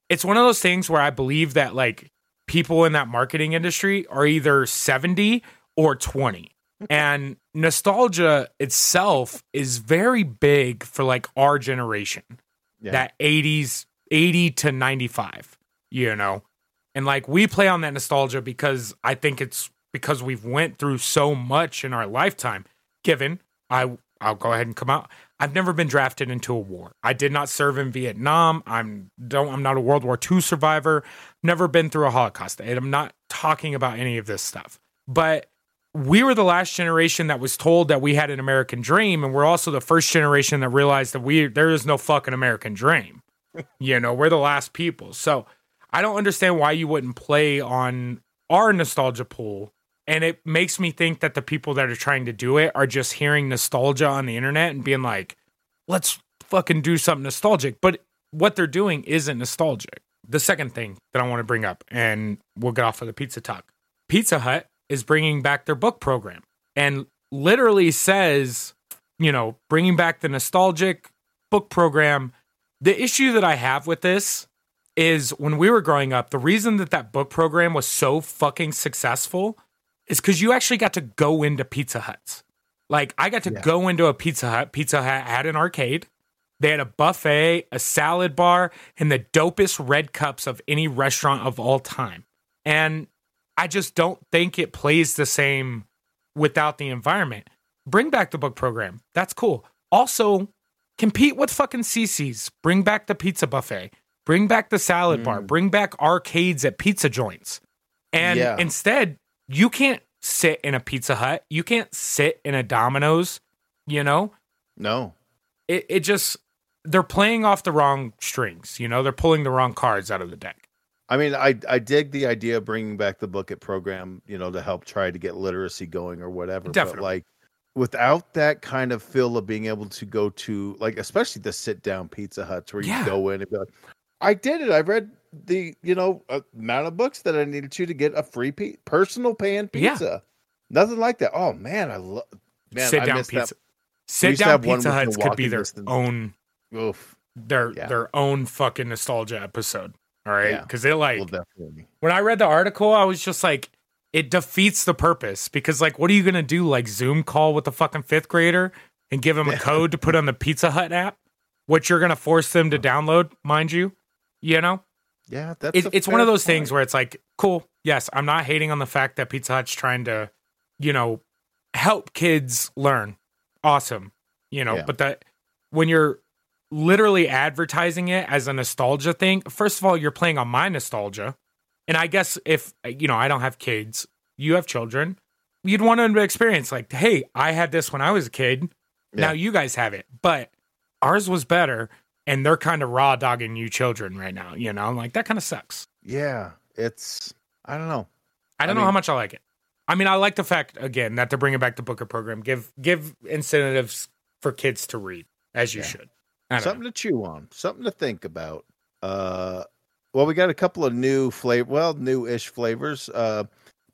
it's one of those things where I believe that like people in that marketing industry are either 70 or 20. and nostalgia itself is very big for like our generation. Yeah. That 80s 80 to 95, you know. And like we play on that nostalgia because I think it's because we've went through so much in our lifetime. Given I I'll go ahead and come out. I've never been drafted into a war. I did not serve in Vietnam. I'm don't I'm not a World War II survivor. Never been through a Holocaust. And I'm not talking about any of this stuff. But we were the last generation that was told that we had an American dream, and we're also the first generation that realized that we there is no fucking American dream. you know, we're the last people. So I don't understand why you wouldn't play on our nostalgia pool. And it makes me think that the people that are trying to do it are just hearing nostalgia on the internet and being like, let's fucking do something nostalgic. But what they're doing isn't nostalgic. The second thing that I want to bring up, and we'll get off of the pizza talk Pizza Hut is bringing back their book program and literally says, you know, bringing back the nostalgic book program. The issue that I have with this is when we were growing up, the reason that that book program was so fucking successful is because you actually got to go into Pizza Huts. Like, I got to yeah. go into a Pizza Hut. Pizza Hut had an arcade. They had a buffet, a salad bar, and the dopest red cups of any restaurant of all time. And I just don't think it plays the same without the environment. Bring back the book program. That's cool. Also, compete with fucking CiCi's. Bring back the pizza buffet. Bring back the salad mm. bar. Bring back arcades at pizza joints. And yeah. instead, you can't sit in a Pizza Hut. You can't sit in a Domino's, you know? No. It it just they're playing off the wrong strings, you know? They're pulling the wrong cards out of the deck. I mean, I I dig the idea of bringing back the book it program, you know, to help try to get literacy going or whatever. Definitely. But like without that kind of feel of being able to go to like especially the sit down pizza huts where you yeah. go in and be like, I did it. I read the, you know, amount of books that I needed to to get a free pe- personal pan pizza. Yeah. Nothing like that. Oh man, I love man, sit I down pizza. That. Sit down pizza huts could be their distance. own Oof. their yeah. their own fucking nostalgia episode. All right. Because yeah. it like, well, when I read the article, I was just like, it defeats the purpose because, like, what are you going to do? Like, Zoom call with the fucking fifth grader and give him a code to put on the Pizza Hut app, which you're going to force them to download, mind you? You know? Yeah, that's it, it's one of those point. things where it's like, cool. Yes, I'm not hating on the fact that Pizza Hut's trying to, you know, help kids learn. Awesome. You know, yeah. but that when you're literally advertising it as a nostalgia thing, first of all, you're playing on my nostalgia. And I guess if, you know, I don't have kids, you have children, you'd want to experience like, hey, I had this when I was a kid. Yeah. Now you guys have it. But ours was better. And they're kind of raw dogging you children right now. You know, like that kind of sucks. Yeah. It's, I don't know. I don't I know mean, how much I like it. I mean, I like the fact again that they're bringing back the Book It program. Give give incentives for kids to read as you yeah. should something know. to chew on, something to think about. Uh, well, we got a couple of new flavor, well, new-ish flavors. Uh,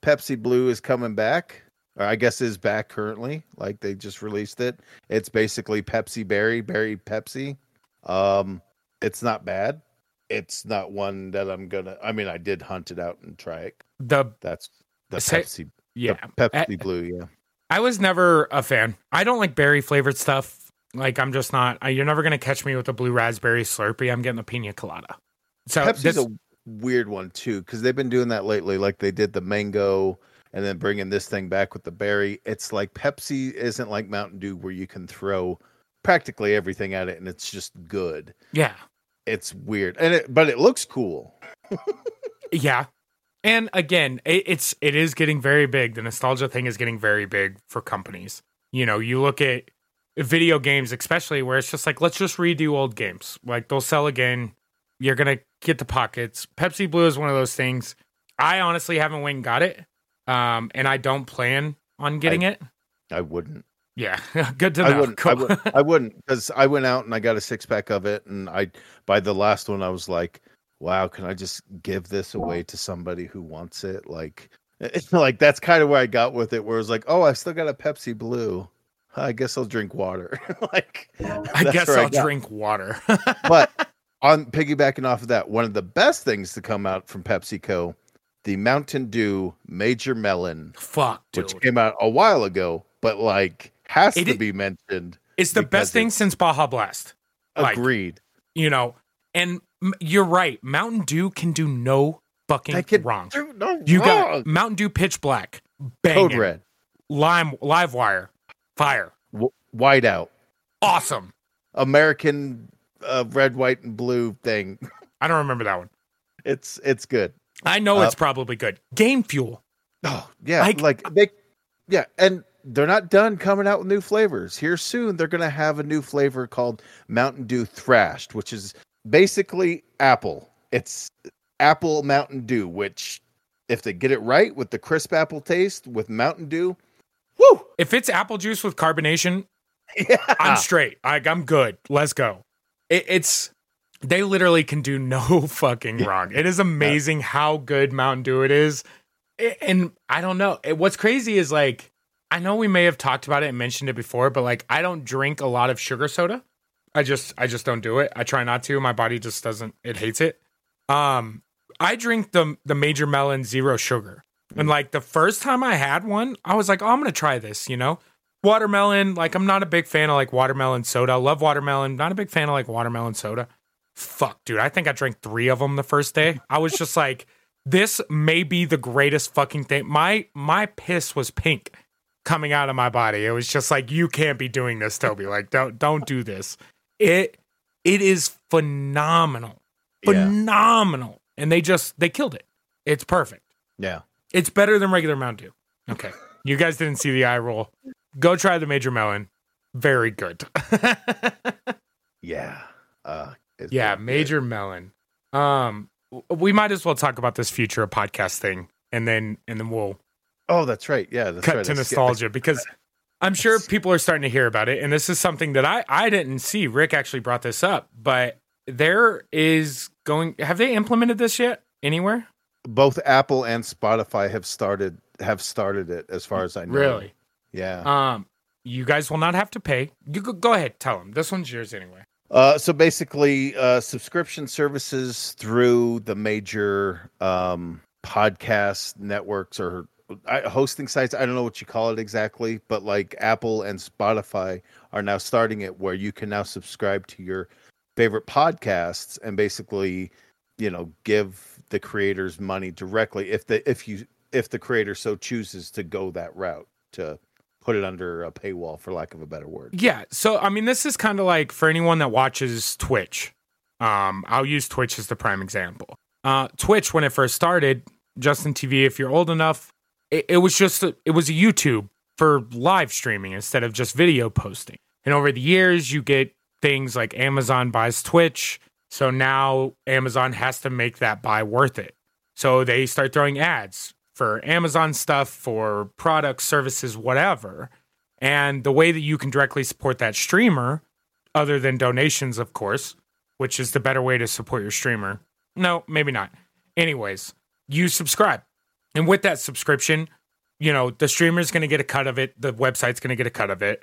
Pepsi Blue is coming back. Or I guess is back currently. Like they just released it. It's basically Pepsi Berry, Berry Pepsi. Um, it's not bad. It's not one that I'm gonna. I mean, I did hunt it out and try it. The that's the say, Pepsi. Yeah, the Pepsi I, Blue. Yeah. I was never a fan. I don't like berry flavored stuff. Like I'm just not. You're never gonna catch me with a blue raspberry Slurpee. I'm getting the pina colada. So Pepsi's this, a weird one too because they've been doing that lately. Like they did the mango and then bringing this thing back with the berry. It's like Pepsi isn't like Mountain Dew where you can throw practically everything at it and it's just good. Yeah, it's weird and it, but it looks cool. yeah, and again, it, it's it is getting very big. The nostalgia thing is getting very big for companies. You know, you look at video games, especially where it's just like, let's just redo old games. Like they'll sell again. You're gonna get the pockets. Pepsi Blue is one of those things. I honestly haven't went and got it, um, and I don't plan on getting I, it. I wouldn't. Yeah, good to know. I wouldn't. Cool. I, would, wouldn't because I went out and I got a six pack of it, and I by the last one I was like, wow, can I just give this away to somebody who wants it? Like, like that's kind of where I got with it, where it was like, oh, I still got a Pepsi Blue. I guess I'll drink water. like I guess I'll I drink water. but on piggybacking off of that, one of the best things to come out from PepsiCo, the Mountain Dew Major Melon. Fuck, dude. which came out a while ago, but like has it, to be mentioned. It's the best thing since Baja Blast. Agreed. Like, you know, and you're right. Mountain Dew can do no fucking can wrong. no you wrong. got Mountain Dew Pitch Black. Code Red, Lime, Live Wire, Fire. W- whiteout. Awesome. American uh, red, white, and blue thing. I don't remember that one. It's it's good. I know uh, it's probably good. Game Fuel. Oh yeah, like, like they Yeah, and they're not done coming out with new flavors. Here soon, they're going to have a new flavor called Mountain Dew Thrashed, which is basically apple. It's apple Mountain Dew, which if they get it right with the crisp apple taste with Mountain Dew, whoo! If it's apple juice with carbonation, yeah. I'm straight. I, I'm good. Let's go. It, it's they literally can do no fucking wrong. It is amazing how good Mountain Dew it is. And I don't know. What's crazy is like I know we may have talked about it and mentioned it before, but like I don't drink a lot of sugar soda. I just I just don't do it. I try not to. My body just doesn't it hates it. Um I drink the the Major Melon zero sugar. And like the first time I had one, I was like, "Oh, I'm going to try this, you know?" Watermelon, like I'm not a big fan of like watermelon soda. I love watermelon, not a big fan of like watermelon soda fuck, dude, I think I drank three of them the first day. I was just like, this may be the greatest fucking thing. My my piss was pink coming out of my body. It was just like, you can't be doing this, Toby. Like, don't don't do this. It it is phenomenal. Phenomenal. Yeah. And they just they killed it. It's perfect. Yeah. It's better than regular Mountain Dew. Okay. You guys didn't see the eye roll. Go try the Major Melon. Very good. yeah. Uh yeah, Major good. Melon. Um, we might as well talk about this future podcast thing, and then and then we'll. Oh, that's right. Yeah, that's cut right. to nostalgia because I'm sure people are starting to hear about it, and this is something that I I didn't see. Rick actually brought this up, but there is going. Have they implemented this yet anywhere? Both Apple and Spotify have started have started it, as far as I know. Really? Yeah. Um, you guys will not have to pay. You go, go ahead, tell them. This one's yours anyway. Uh, so basically, uh, subscription services through the major um, podcast networks or hosting sites. I don't know what you call it exactly, but like Apple and Spotify are now starting it where you can now subscribe to your favorite podcasts and basically, you know, give the creators money directly if the if you if the creator so chooses to go that route to put it under a paywall for lack of a better word. Yeah. So I mean this is kind of like for anyone that watches Twitch. Um I'll use Twitch as the prime example. Uh Twitch when it first started, Justin TV if you're old enough, it, it was just a, it was a YouTube for live streaming instead of just video posting. And over the years you get things like Amazon buys Twitch, so now Amazon has to make that buy worth it. So they start throwing ads for Amazon stuff, for products, services, whatever. And the way that you can directly support that streamer, other than donations, of course, which is the better way to support your streamer. No, maybe not. Anyways, you subscribe. And with that subscription, you know, the streamer's going to get a cut of it, the website's going to get a cut of it,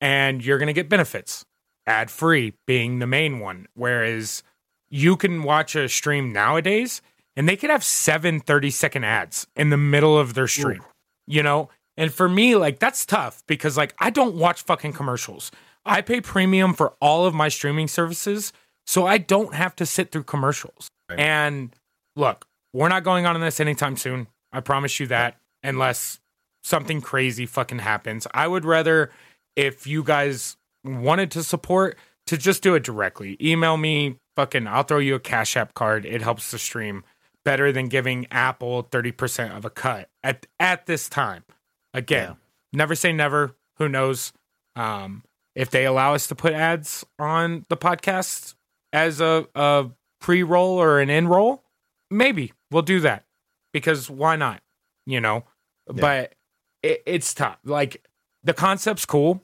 and you're going to get benefits. Ad free being the main one. Whereas you can watch a stream nowadays and they could have seven 30 second ads in the middle of their stream, Ooh. you know? And for me, like, that's tough because, like, I don't watch fucking commercials. I pay premium for all of my streaming services, so I don't have to sit through commercials. Right. And look, we're not going on in this anytime soon. I promise you that, unless something crazy fucking happens. I would rather, if you guys wanted to support, to just do it directly. Email me, fucking, I'll throw you a Cash App card. It helps the stream better than giving Apple 30% of a cut at at this time. Again, yeah. never say never. Who knows? Um, if they allow us to put ads on the podcast as a, a pre roll or an in roll, maybe we'll do that because why not? You know, yeah. but it, it's tough. Like the concept's cool.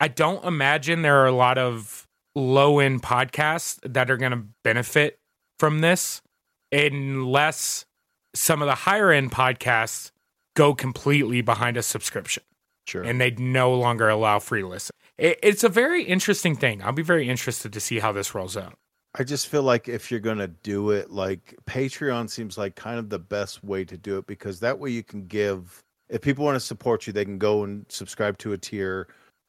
I don't imagine there are a lot of low end podcasts that are going to benefit from this unless some of the higher end podcasts go completely behind a subscription. Sure. And they'd no longer allow free listen. It, it's a very interesting thing. I'll be very interested to see how this rolls out. I just feel like if you're going to do it, like Patreon seems like kind of the best way to do it because that way you can give, if people want to support you, they can go and subscribe to a tier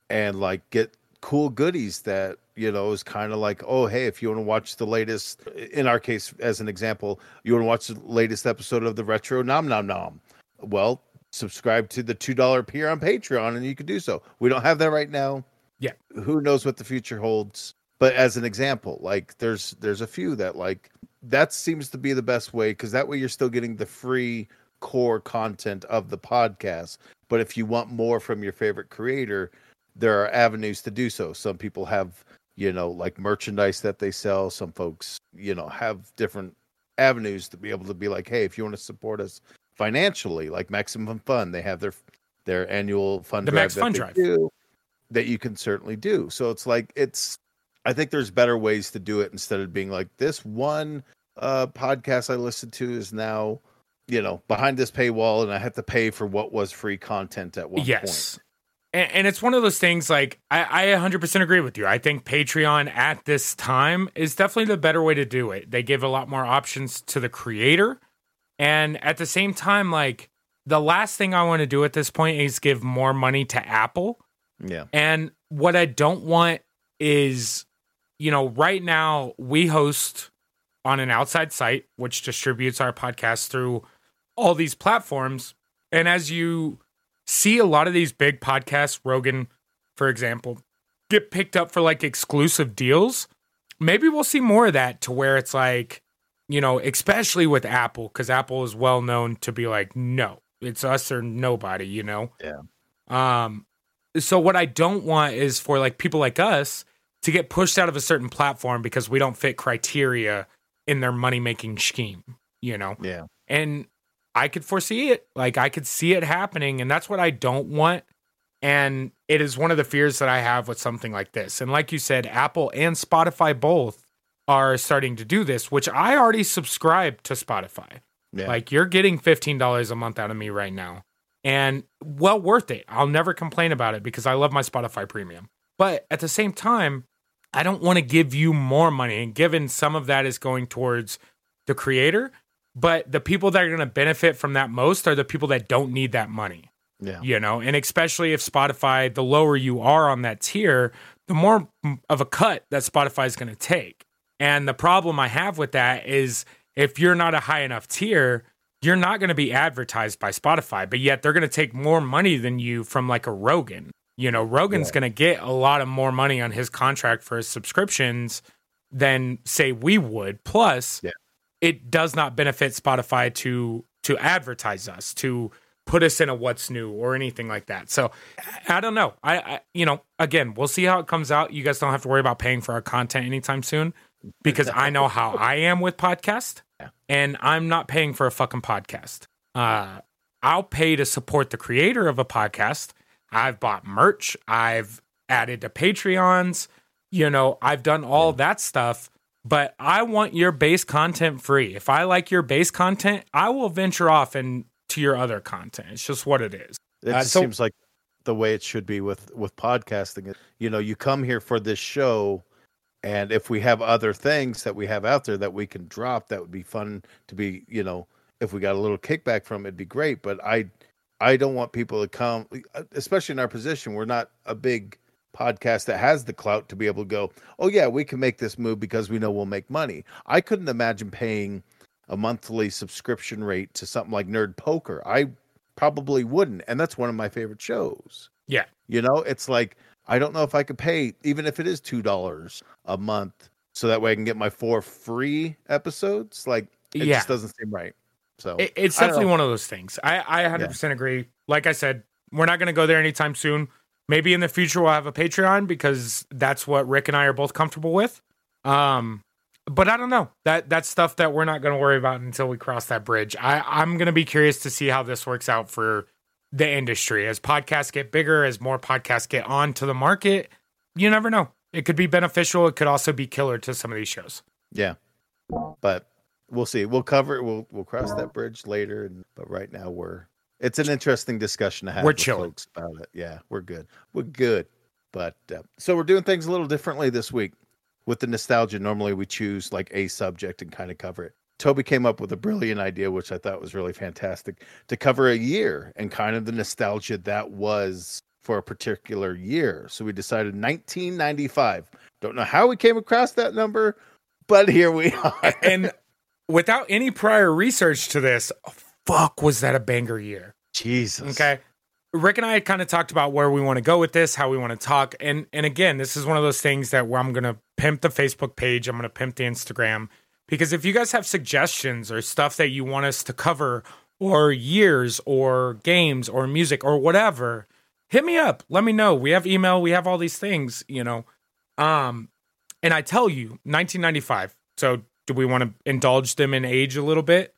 and like get cool goodies that you know is kind of like oh hey if you want to watch the latest in our case as an example you want to watch the latest episode of the retro nom nom nom? Well subscribe to the two dollar tier on patreon and you can do so. We don't have that right now. Yeah. Who knows what the future holds but as an example like there's there's a few that like that seems to be the best way because that way you're still getting the free core content of the podcast But if you want more from your favorite creator, there are avenues to do so. Some people have, you know, like merchandise that they sell. Some folks, you know, have different avenues to be able to be like, hey, if you want to support us financially, like Maximum Fun, they have their their annual fund the drive MaxFunDrive do, that you can certainly do. So it's like it's. I think there's better ways to do it instead of being like this one uh, podcast I listened to is now, you know, behind this paywall, and I have to pay for what was free content at one yes. point. And, and it's one of those things like I, I 100% agree with you. I think Patreon at this time is definitely the better way to do it. They give a lot more options to the creator. And at the same time, like the last thing I want to do at this point is give more money to Apple. Yeah. And what I don't want is, you know, right now we host on an outside site which distributes our podcast through all these platforms. And as you see a lot of these big podcasts, Rogan, for example, get picked up for like exclusive deals. Maybe we'll see more of that to where it's like, you know, especially with Apple, because Apple is well known to be like, no, it's us or nobody, you know? Yeah. Um, so what I don't want is for like people like us to get pushed out of a certain platform because we don't fit criteria in their money making scheme, you know? Yeah. And I could foresee it. Like I could see it happening. And that's what I don't want. And it is one of the fears that I have with something like this. And like you said, Apple and Spotify both are starting to do this, which I already subscribe to Spotify. Yeah. Like you're getting $15 a month out of me right now. And well worth it. I'll never complain about it because I love my Spotify premium. But at the same time, I don't want to give you more money. And given some of that is going towards the creator, but the people that are going to benefit from that most are the people that don't need that money. Yeah. You know, and especially if Spotify, the lower you are on that tier, the more of a cut that Spotify is going to take. And the problem I have with that is if you're not a high enough tier, you're not going to be advertised by Spotify, but yet they're going to take more money than you from like a Rogan. You know, Rogan's yeah. going to get a lot of more money on his contract for his subscriptions than say we would. Plus, yeah it does not benefit Spotify to to advertise us to put us in a what's new or anything like that. So I don't know. I, I, you know again we'll see how it comes out. You guys don't have to worry about paying for our content anytime soon because I know how I am with podcast yeah. and I'm not paying for a fucking podcast. Uh, I'll pay to support the creator of a podcast. I've bought merch. I've added to Patreons. You know, I've done all that stuff but I want your base content free. If I like your base content, I will venture off into your other content. It's just what it is. It uh, so, seems like the way it should be with with podcasting. You know, you come here for this show, and if we have other things that we have out there that we can drop, that would be fun to be. You know, if we got a little kickback from, it'd be great. But I, I don't want people to come, uh, especially in our position. We're not a big podcast that has the clout to be able to go, oh yeah, we can make this move because we know we'll make money. I couldn't imagine paying a monthly subscription rate to something like Nerd Poker. I probably wouldn't, and that's one of my favorite shows. Yeah, you know, it's like I don't know if I could pay even if it is two dollars a month, so that way I can get my four free episodes. Like it yeah. just doesn't seem right. So it, it's definitely one of those things. I I 100% yeah. agree. Like I said, we're not going to go there anytime soon. Maybe in the future we'll have a Patreon because that's what Rick and I are both comfortable with. Um, but I don't know. That that's stuff that we're not going to worry about until we cross that bridge. I, I'm going to be curious to see how this works out for the industry as podcasts get bigger, as more podcasts get onto the market. You never know. It could be beneficial. It could also be killer to some of these shows. Yeah, but we'll see. We'll cover it. We'll we'll cross that bridge later. But right now we're it's an interesting discussion to have. We're chilling about it. Yeah, we're good. We're good. But uh, so we're doing things a little differently this week with the nostalgia. Normally we choose like a subject and kind of cover it. Toby came up with a brilliant idea, which I thought was really fantastic, to cover a year and kind of the nostalgia that was for a particular year. So we decided 1995. Don't know how we came across that number, but here we are. and without any prior research to this, fuck, was that a banger year? Jesus. Okay. Rick and I had kind of talked about where we want to go with this, how we want to talk, and and again, this is one of those things that where I'm gonna pimp the Facebook page, I'm gonna pimp the Instagram, because if you guys have suggestions or stuff that you want us to cover or years or games or music or whatever, hit me up. Let me know. We have email, we have all these things, you know. Um and I tell you, 1995. So do we want to indulge them in age a little bit?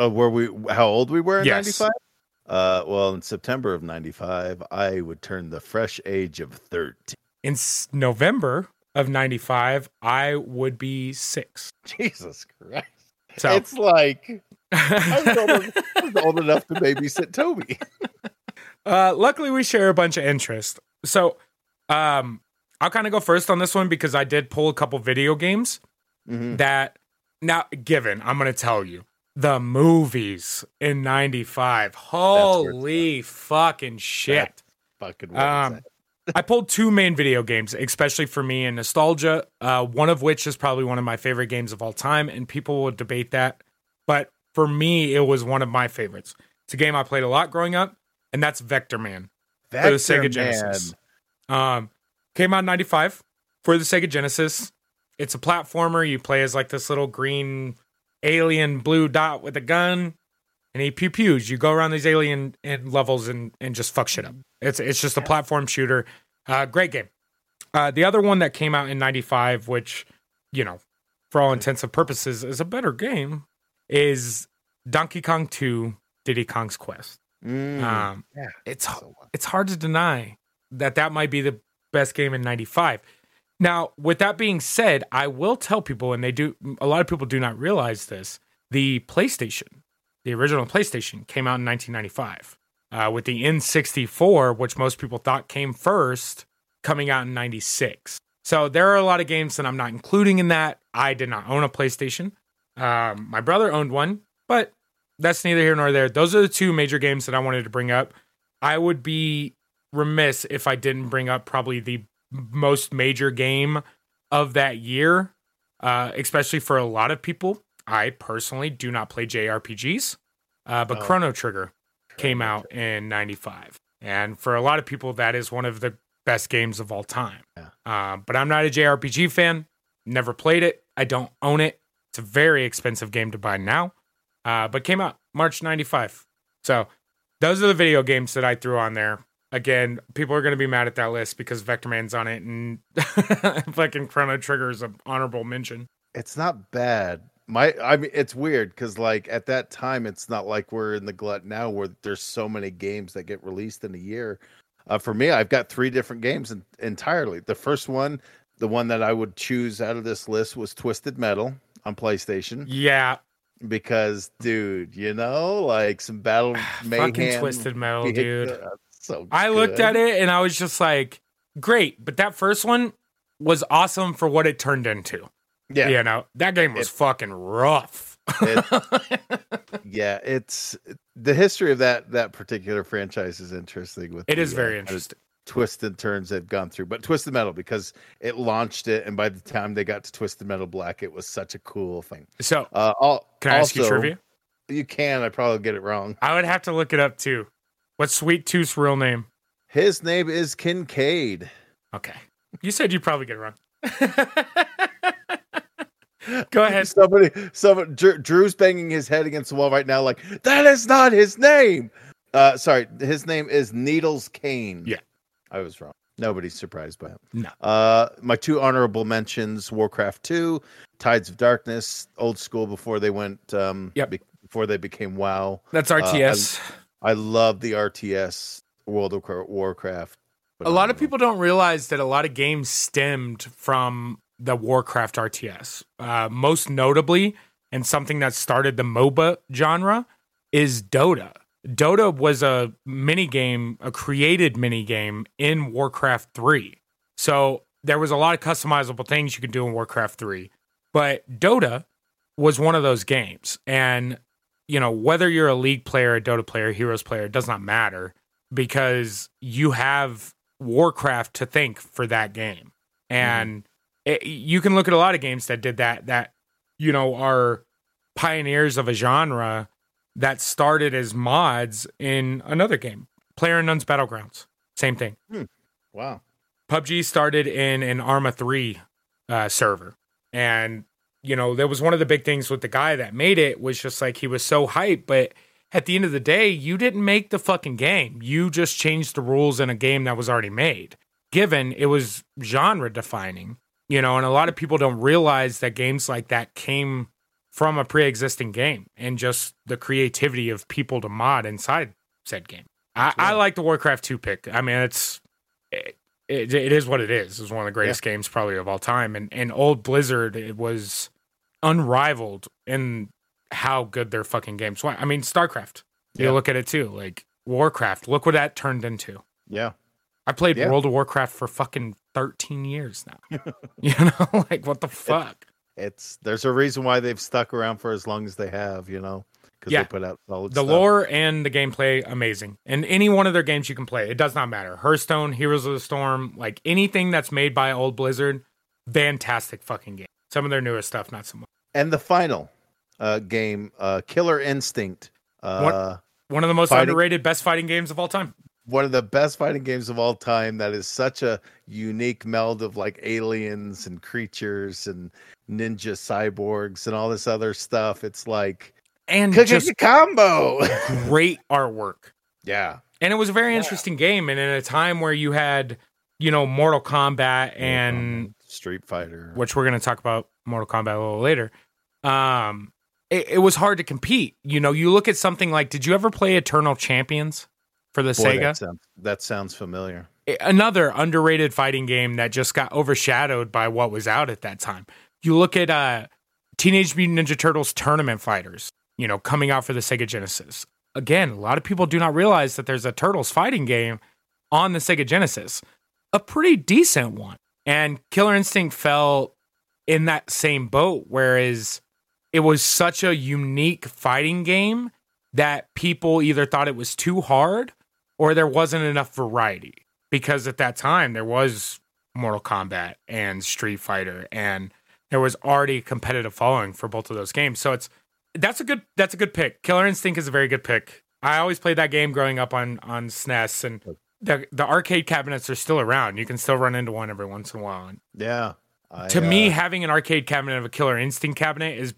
Uh, were we how old we were in yes. 95? Uh, well, in September of 95, I would turn the fresh age of 13. In November of 95, I would be six. Jesus Christ. So it's like I was old, I was old enough to babysit Toby. uh, luckily, we share a bunch of interest. So, um, I'll kind of go first on this one because I did pull a couple video games mm-hmm. that now given I'm going to tell you the movies in 95 holy fucking shit fucking um, I pulled two main video games, especially for me in nostalgia. Uh, one of which is probably one of my favorite games of all time, and people will debate that. But for me, it was one of my favorites. It's a game I played a lot growing up, and that's Vectorman Vector for the Sega Man. Genesis. Um, came out in '95 for the Sega Genesis. It's a platformer. You play as like this little green alien blue dot with a gun, and he pew pews. You go around these alien levels and and just fuck shit up. It's it's just a platform shooter. Uh, great game. Uh, the other one that came out in '95, which you know, for all intents and purposes, is a better game, is Donkey Kong 2: Diddy Kong's Quest. Mm, um, yeah, it's it's hard to deny that that might be the best game in '95. Now, with that being said, I will tell people, and they do, a lot of people do not realize this. The PlayStation, the original PlayStation, came out in 1995, uh, with the N64, which most people thought came first, coming out in 96. So there are a lot of games that I'm not including in that. I did not own a PlayStation. Um, my brother owned one, but that's neither here nor there. Those are the two major games that I wanted to bring up. I would be remiss if I didn't bring up probably the most major game of that year, uh, especially for a lot of people. I personally do not play JRPGs, uh, but oh. Chrono Trigger came out in 95. And for a lot of people, that is one of the best games of all time. Yeah. Uh, but I'm not a JRPG fan, never played it. I don't own it. It's a very expensive game to buy now, uh, but came out March 95. So those are the video games that I threw on there again, people are going to be mad at that list because Vectorman's on it and fucking Chrono Trigger is an honorable mention. It's not bad. My, I mean, it's weird because like at that time, it's not like we're in the glut now where there's so many games that get released in a year. Uh, for me, I've got three different games in, entirely. The first one, the one that I would choose out of this list was Twisted Metal on PlayStation. Yeah, because dude, you know, like some battle mayhem. Fucking Twisted Metal, dude so I looked at it and I was just like, great. But that first one was awesome for what it turned into. Yeah. You know, that game was it, fucking rough. it, yeah, it's the history of that that particular franchise is interesting with It the, is very uh, interesting. and turns they've gone through, but Twisted Metal because it launched it, and by the time they got to Twisted Metal Black, it was such a cool thing. So, uh, all, can I also, ask you trivia? You can. I probably get it wrong. I would have to look it up too. What's Sweet Tooth's real name? His name is Kincaid. Okay. You said you'd probably get it wrong. Go ahead. Somebody, somebody, Drew's banging his head against the wall right now, like that is not his name. Uh, sorry, his name is Needles Kane. Yeah, I was wrong. Nobody's surprised by him. No. Uh, my two honorable mentions: Warcraft Two, Tides of Darkness, old school before they went. Um, yep. Be- before they became WoW. That's RTS. Uh, I love the RTS World of Warcraft. A lot of people don't realize that a lot of games stemmed from the Warcraft RTS. Uh, most notably, and something that started the MOBA genre, is Dota. Dota was a mini game, a created mini game in Warcraft 3. So there was a lot of customizable things you could do in Warcraft 3. But Dota was one of those games. And you know, whether you're a league player, a Dota player, Heroes player, it does not matter because you have Warcraft to thank for that game. And mm-hmm. it, you can look at a lot of games that did that, that, you know, are pioneers of a genre that started as mods in another game. PlayerUnknown's Battlegrounds, same thing. Hmm. Wow. PUBG started in an Arma 3 uh, server. And you know, there was one of the big things with the guy that made it was just like he was so hyped, but at the end of the day, you didn't make the fucking game. You just changed the rules in a game that was already made. Given it was genre defining, you know, and a lot of people don't realize that games like that came from a pre-existing game and just the creativity of people to mod inside said game. I, I like the Warcraft 2 pick. I mean, it's it, it, it is what it is. It's one of the greatest yeah. games probably of all time. And and old Blizzard, it was unrivaled in how good their fucking games. I mean, StarCraft. You look at it too, like Warcraft. Look what that turned into. Yeah. I played yeah. World of Warcraft for fucking 13 years now. you know, like what the fuck? It, it's there's a reason why they've stuck around for as long as they have, you know because yeah. they put out solid the stuff. The lore and the gameplay amazing and any one of their games you can play it does not matter hearthstone heroes of the storm like anything that's made by old blizzard fantastic fucking game some of their newest stuff not so much and the final uh, game uh, killer instinct uh, one, one of the most fighting, underrated best fighting games of all time one of the best fighting games of all time that is such a unique meld of like aliens and creatures and ninja cyborgs and all this other stuff it's like and just combo. great artwork. Yeah. And it was a very interesting game. And in a time where you had, you know, Mortal Kombat and Street Fighter, which we're going to talk about Mortal Kombat a little later. Um, it, it, was hard to compete. You know, you look at something like, did you ever play Eternal Champions for the Boy, Sega? That sounds, that sounds familiar. Another underrated fighting game that just got overshadowed by what was out at that time. You look at uh, Teenage Mutant Ninja Turtles Tournament Fighters you know, coming out for the Sega Genesis. Again, a lot of people do not realize that there's a Turtles fighting game on the Sega Genesis, a pretty decent one. And Killer Instinct fell in that same boat, whereas it was such a unique fighting game that people either thought it was too hard or there wasn't enough variety. Because at that time, there was Mortal Kombat and Street Fighter, and there was already a competitive following for both of those games. So it's that's a good that's a good pick. Killer Instinct is a very good pick. I always played that game growing up on on SNES, and the the arcade cabinets are still around. You can still run into one every once in a while. Yeah. I, to uh, me, having an arcade cabinet of a Killer Instinct cabinet is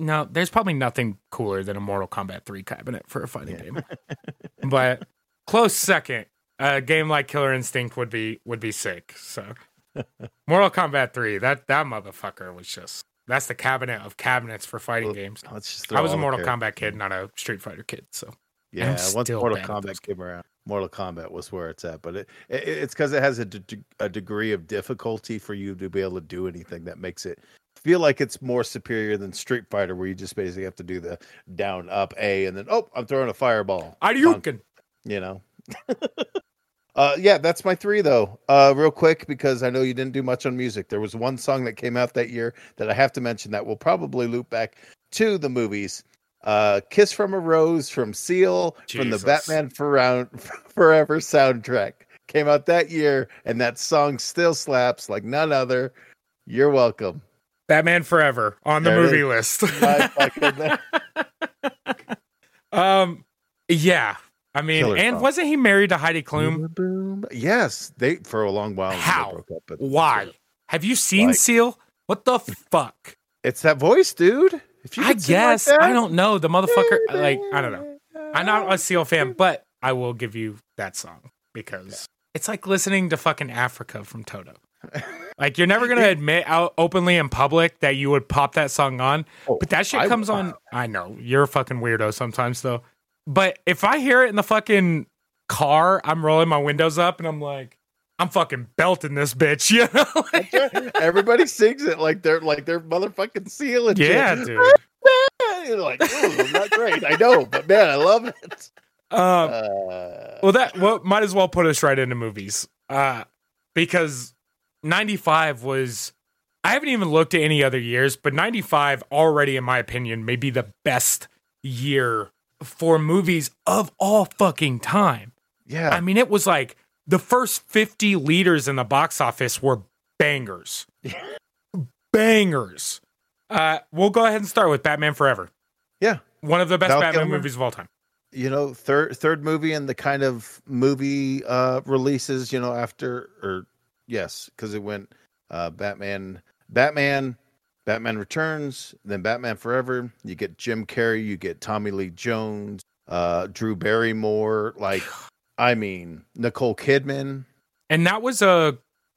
no. There's probably nothing cooler than a Mortal Kombat 3 cabinet for a fighting yeah. game. but close second, a game like Killer Instinct would be would be sick. So Mortal Kombat 3, that that motherfucker was just that's the cabinet of cabinets for fighting well, games. I was a Mortal Kombat kid, not a Street Fighter kid. So yeah, once Mortal Kombat came around, Mortal Kombat was where it's at. But it, it it's because it has a, de- a degree of difficulty for you to be able to do anything that makes it feel like it's more superior than Street Fighter, where you just basically have to do the down up A and then oh, I'm throwing a fireball. You you know. Uh, yeah, that's my three though. Uh, real quick because I know you didn't do much on music. There was one song that came out that year that I have to mention that will probably loop back to the movies. Uh, "Kiss from a Rose" from Seal Jesus. from the Batman Forever soundtrack came out that year, and that song still slaps like none other. You're welcome. Batman Forever on the there movie list. um, yeah, I mean, Killer and song. wasn't he married to Heidi Klum? Yes, they for a long while. How? Up, Why? Have you seen like, Seal? What the fuck? It's that voice, dude. If you I guess like I don't know the motherfucker. Like I don't know. I'm not a Seal fan, but I will give you that song because yeah. it's like listening to fucking Africa from Toto. Like you're never gonna admit out openly in public that you would pop that song on, oh, but that shit comes I, on. I know you're a fucking weirdo sometimes though. But if I hear it in the fucking car, I'm rolling my windows up and I'm like, I'm fucking belting this bitch, you know? Everybody sings it like they're like they're motherfucking sealing. Yeah, shit. dude. You're like, not great. I know, but man, I love it. Um, uh, well, that well might as well put us right into movies, uh, because '95 was. I haven't even looked at any other years, but '95 already, in my opinion, may be the best year for movies of all fucking time. Yeah. I mean, it was like the first 50 leaders in the box office were bangers. bangers. Uh, we'll go ahead and start with Batman Forever. Yeah. One of the best Val Batman Kilmer. movies of all time. You know, third third movie in the kind of movie uh releases, you know, after or yes, because it went uh Batman Batman Batman Returns, then Batman Forever. You get Jim Carrey, you get Tommy Lee Jones, uh, Drew Barrymore. Like, I mean, Nicole Kidman. And that was a uh,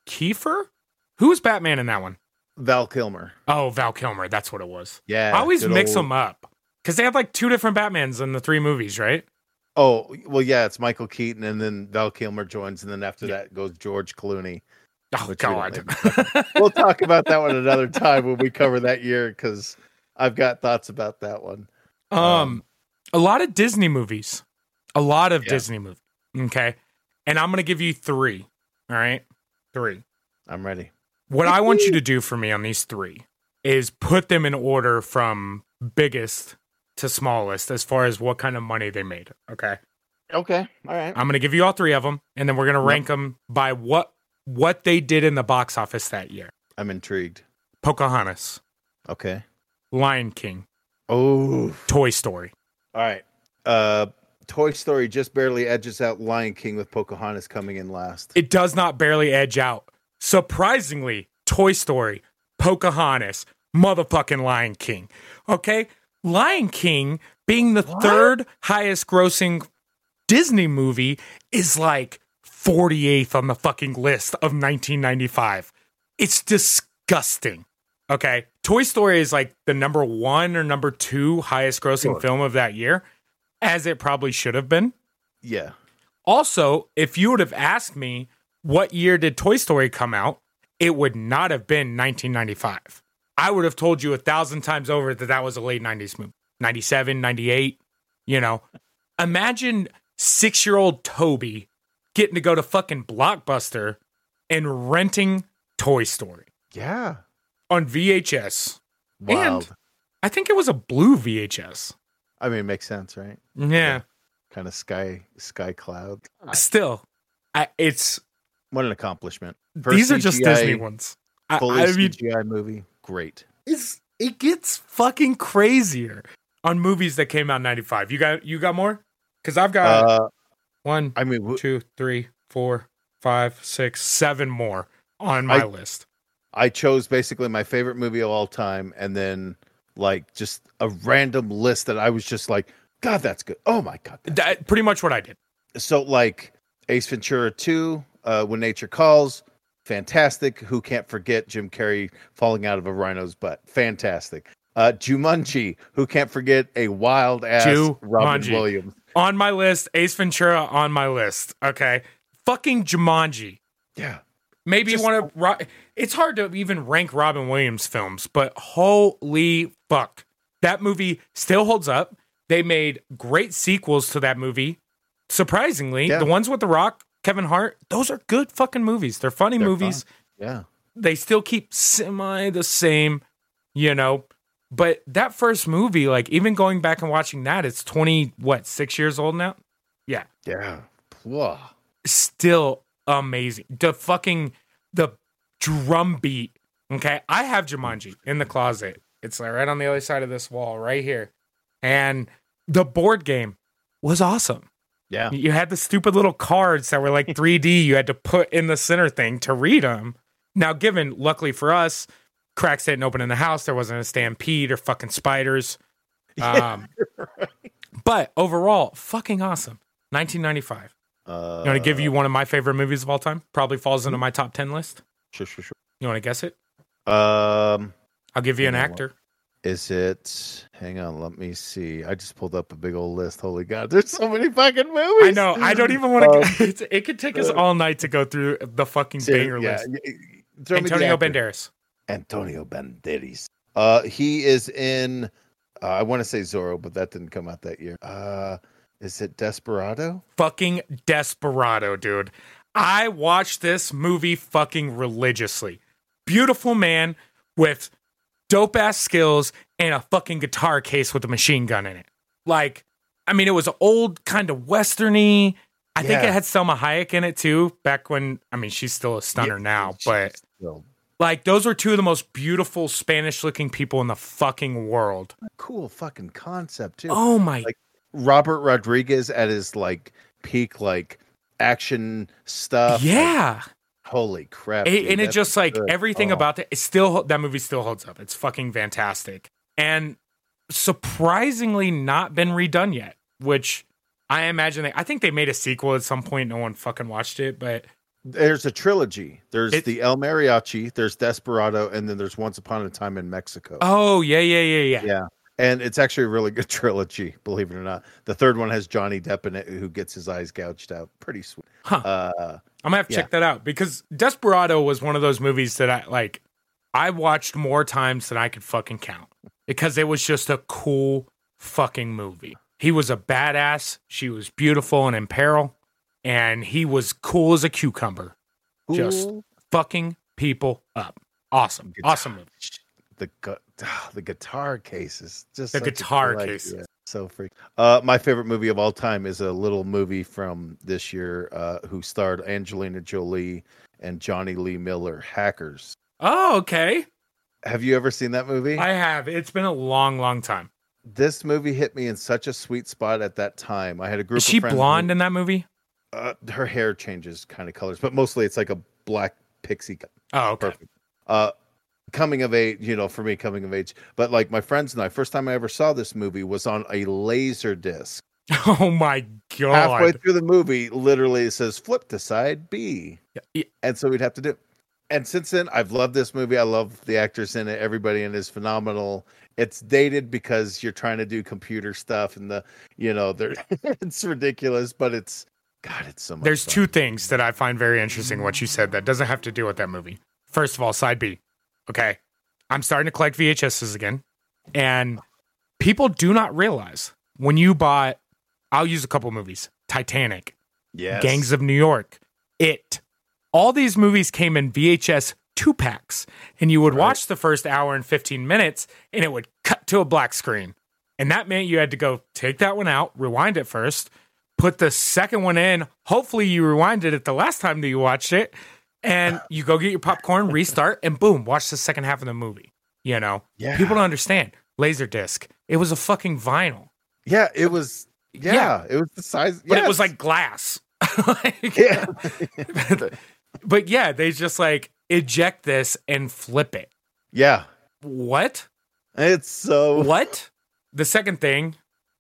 Kiefer? Who was Batman in that one? Val Kilmer. Oh, Val Kilmer. That's what it was. Yeah. I always mix old... them up because they have like two different Batmans in the three movies, right? Oh, well, yeah, it's Michael Keaton, and then Val Kilmer joins, and then after yeah. that goes George Clooney. Oh, God. we'll talk about that one another time when we cover that year because I've got thoughts about that one. Um, um a lot of Disney movies. A lot of yeah. Disney movies. Okay. And I'm going to give you three. All right. Three. I'm ready. What I want you to do for me on these three is put them in order from biggest to smallest as far as what kind of money they made. Okay. Okay. All right. I'm going to give you all three of them and then we're going to rank yep. them by what what they did in the box office that year. I'm intrigued. Pocahontas. Okay. Lion King. Oh. Toy Story. All right. Uh Toy Story just barely edges out Lion King with Pocahontas coming in last. It does not barely edge out. Surprisingly, Toy Story, Pocahontas, motherfucking Lion King. Okay? Lion King being the what? third highest grossing Disney movie is like 48th on the fucking list of 1995. It's disgusting. Okay. Toy Story is like the number one or number two highest grossing sure. film of that year, as it probably should have been. Yeah. Also, if you would have asked me what year did Toy Story come out, it would not have been 1995. I would have told you a thousand times over that that was a late 90s movie. 97, 98, you know. Imagine six year old Toby getting to go to fucking Blockbuster and renting Toy Story. Yeah. On VHS. Wild. And I think it was a blue VHS. I mean, it makes sense, right? Yeah. yeah. Kind of sky sky cloud. Still, I, it's what an accomplishment. First these are just Disney ones. Fully I, I mean, CGI movie, great. It's it gets fucking crazier on movies that came out in 95. You got you got more? Because I've got uh, one, I mean, two, three, four, five, six, seven more on my I, list. I chose basically my favorite movie of all time, and then like just a random list that I was just like, God, that's good. Oh my God, that, pretty much what I did. So like Ace Ventura Two, uh, When Nature Calls, fantastic. Who can't forget Jim Carrey falling out of a rhino's butt? Fantastic. Uh, Jumanji, who can't forget a wild ass. Robin Williams on my list. Ace Ventura on my list. Okay, fucking Jumanji. Yeah, maybe Just, one of. It's hard to even rank Robin Williams films, but holy fuck, that movie still holds up. They made great sequels to that movie. Surprisingly, yeah. the ones with The Rock, Kevin Hart, those are good fucking movies. They're funny They're movies. Fun. Yeah, they still keep semi the same. You know, but that first movie, like even going back and watching that, it's 20, what, six years old now? Yeah. Yeah. Whoa. Still amazing. The fucking, the drum beat. Okay. I have Jumanji in the closet. It's like right on the other side of this wall, right here. And the board game was awesome. Yeah. You had the stupid little cards that were like 3D you had to put in the center thing to read them. Now, given, luckily for us, cracks didn't open in the house. There wasn't a stampede or fucking spiders. Um, right. But overall, fucking awesome. 1995. Uh, you want to give you one of my favorite movies of all time? Probably falls into my top 10 list. Sure, sure, sure. You want to guess it? Um, I'll give you an actor. Is it? Hang on, let me see. I just pulled up a big old list. Holy God, there's so many fucking movies. I know. I don't even want to. Um, it could take us all night to go through the fucking banger yeah, list. Antonio Banderas. Antonio Banderas. Uh, he is in. Uh, I want to say Zorro, but that didn't come out that year. Uh, is it Desperado? Fucking Desperado, dude. I watched this movie fucking religiously. Beautiful man with dope ass skills and a fucking guitar case with a machine gun in it. Like, I mean, it was old, kind of westerny. I yeah. think it had Salma Hayek in it too. Back when, I mean, she's still a stunner yeah, now, but still like those are two of the most beautiful Spanish looking people in the fucking world. Cool fucking concept too. Oh my like Robert Rodriguez at his like peak like action stuff. Yeah. Like, Holy crap! It, and it just like good. everything oh. about it, it still that movie still holds up. It's fucking fantastic, and surprisingly not been redone yet. Which I imagine they, I think they made a sequel at some point. No one fucking watched it, but there's a trilogy. There's it, the El Mariachi, there's Desperado, and then there's Once Upon a Time in Mexico. Oh yeah, yeah, yeah, yeah. Yeah. And it's actually a really good trilogy, believe it or not. The third one has Johnny Depp in it, who gets his eyes gouged out. Pretty sweet. Huh. Uh, I'm gonna have to yeah. check that out because Desperado was one of those movies that I like. I watched more times than I could fucking count because it was just a cool fucking movie. He was a badass. She was beautiful and in peril and he was cool as a cucumber. Ooh. Just fucking people up. Awesome. Guitar, awesome movie. The the guitar case is just the guitar case. So freak. Uh, my favorite movie of all time is a little movie from this year, uh, who starred Angelina Jolie and Jonny Lee Miller, Hackers. Oh, okay. Have you ever seen that movie? I have. It's been a long, long time. This movie hit me in such a sweet spot at that time. I had a group. Is she blonde who, in that movie? Uh, her hair changes kind of colors, but mostly it's like a black pixie. Cut. Oh, okay. Perfect. Uh, coming of age, you know, for me, coming of age. But like my friends and I, first time I ever saw this movie was on a laser disc. Oh my god! Halfway through the movie, literally it says "flip to side B," yeah. and so we'd have to do. And since then, I've loved this movie. I love the actors in it. Everybody in it is phenomenal. It's dated because you're trying to do computer stuff, and the you know, they it's ridiculous, but it's God, it's so much. There's fun. two things that I find very interesting what you said that doesn't have to do with that movie. First of all, side B. Okay. I'm starting to collect VHSs again. And people do not realize when you bought, I'll use a couple movies Titanic, yes. Gangs of New York, It. All these movies came in VHS two packs. And you would right. watch the first hour and 15 minutes and it would cut to a black screen. And that meant you had to go take that one out, rewind it first, put the second one in. Hopefully, you rewinded it the last time that you watched it, and you go get your popcorn, restart, and boom, watch the second half of the movie. You know, yeah. people don't understand laser disc. It was a fucking vinyl. Yeah, it was. Yeah, yeah. it was the size, but yes. it was like glass. like, yeah, but yeah, they just like eject this and flip it. Yeah. What? It's so what? The second thing,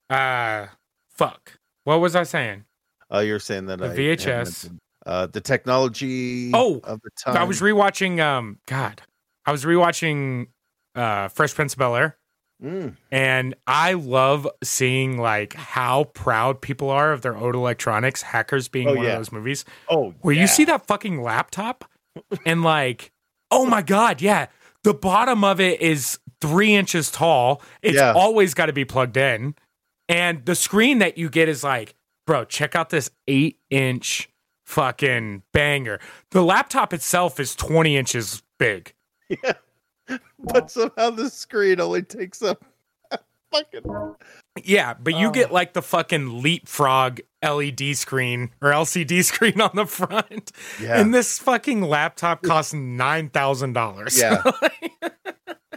uh, fuck. What was I saying? Uh, you're saying that the I VHS, uh, the technology. Oh, of the time. I was rewatching. Um, God, I was rewatching uh, Fresh Prince of Bel Air, mm. and I love seeing like how proud people are of their old electronics. Hackers being oh, one yeah. of those movies. Oh, where yeah. you see that fucking laptop, and like, oh my god, yeah, the bottom of it is three inches tall. It's yeah. always got to be plugged in. And the screen that you get is like, bro, check out this eight inch fucking banger. The laptop itself is 20 inches big. Yeah. But somehow the screen only takes up fucking. Yeah, but you oh. get like the fucking leapfrog LED screen or LCD screen on the front. Yeah. And this fucking laptop costs $9,000. Yeah.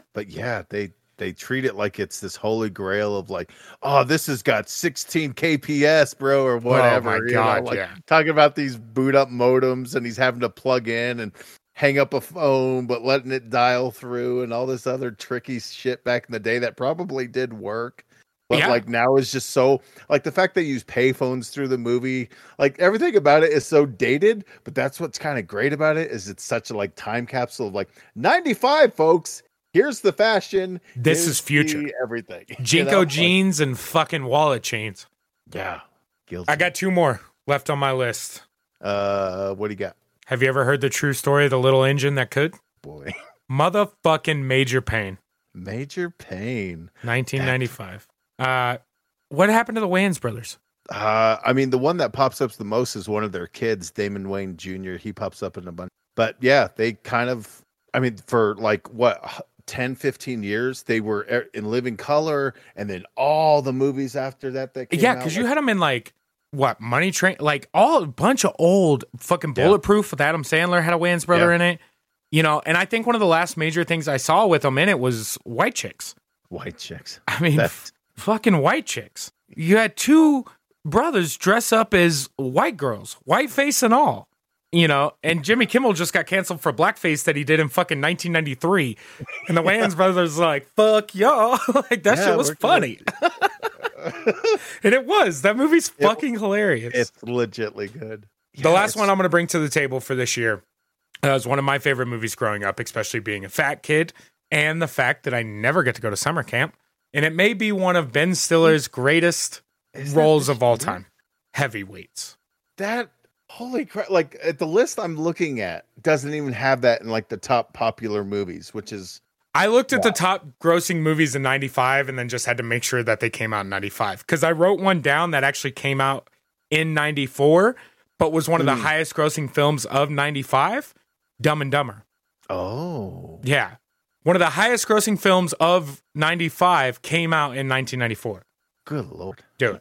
but yeah, they they treat it like it's this holy grail of like, oh, this has got 16 kps, bro, or oh whatever. Oh my god, know, like yeah. Talking about these boot up modems, and he's having to plug in and hang up a phone, but letting it dial through, and all this other tricky shit back in the day that probably did work. But yeah. like now is just so like the fact they use payphones through the movie, like everything about it is so dated. But that's what's kind of great about it is it's such a like time capsule of like 95 folks here's the fashion. This is future. Everything. JNCO you know? jeans and fucking wallet chains. Yeah. Guilty. I got two more left on my list. Uh, what do you got? Have you ever heard the true story of the little engine that could? Boy. Motherfucking Major Payne. Major Payne. 1995. Uh, what happened to the Wayans brothers? Uh, I mean, the one that pops up the most is one of their kids, Damon Wayans Jr. He pops up in a bunch. But yeah, they kind of, I mean, for like what 10 15 years they were in living color and then all the movies after that that yeah because like, you had them in like what money train like all a bunch of old fucking bulletproof yeah. with adam sandler had a wayans brother yeah. in it you know and i think one of the last major things i saw with them in it was white chicks white chicks i mean f- fucking white chicks you had two brothers dress up as white girls white face and all you know, and Jimmy Kimmel just got canceled for blackface that he did in fucking 1993. And the Wayans brothers like, fuck y'all. like, that yeah, shit was funny. and it was. That movie's fucking it, hilarious. It's legitly good. The yeah, last one I'm going to bring to the table for this year uh, was one of my favorite movies growing up, especially being a fat kid, and the fact that I never get to go to summer camp. And it may be one of Ben Stiller's greatest Is roles of all time. Heavyweights. That holy crap! Like at the list I'm looking at doesn't even have that in like the top popular movies, which is. I looked at wow. the top grossing movies in 95 and then just had to make sure that they came out in 95 because I wrote one down that actually came out in 94 but was one of the mm. highest grossing films of 95, Dumb and Dumber. Oh. Yeah. One of the highest grossing films of 95 came out in 1994. Good lord. Dude.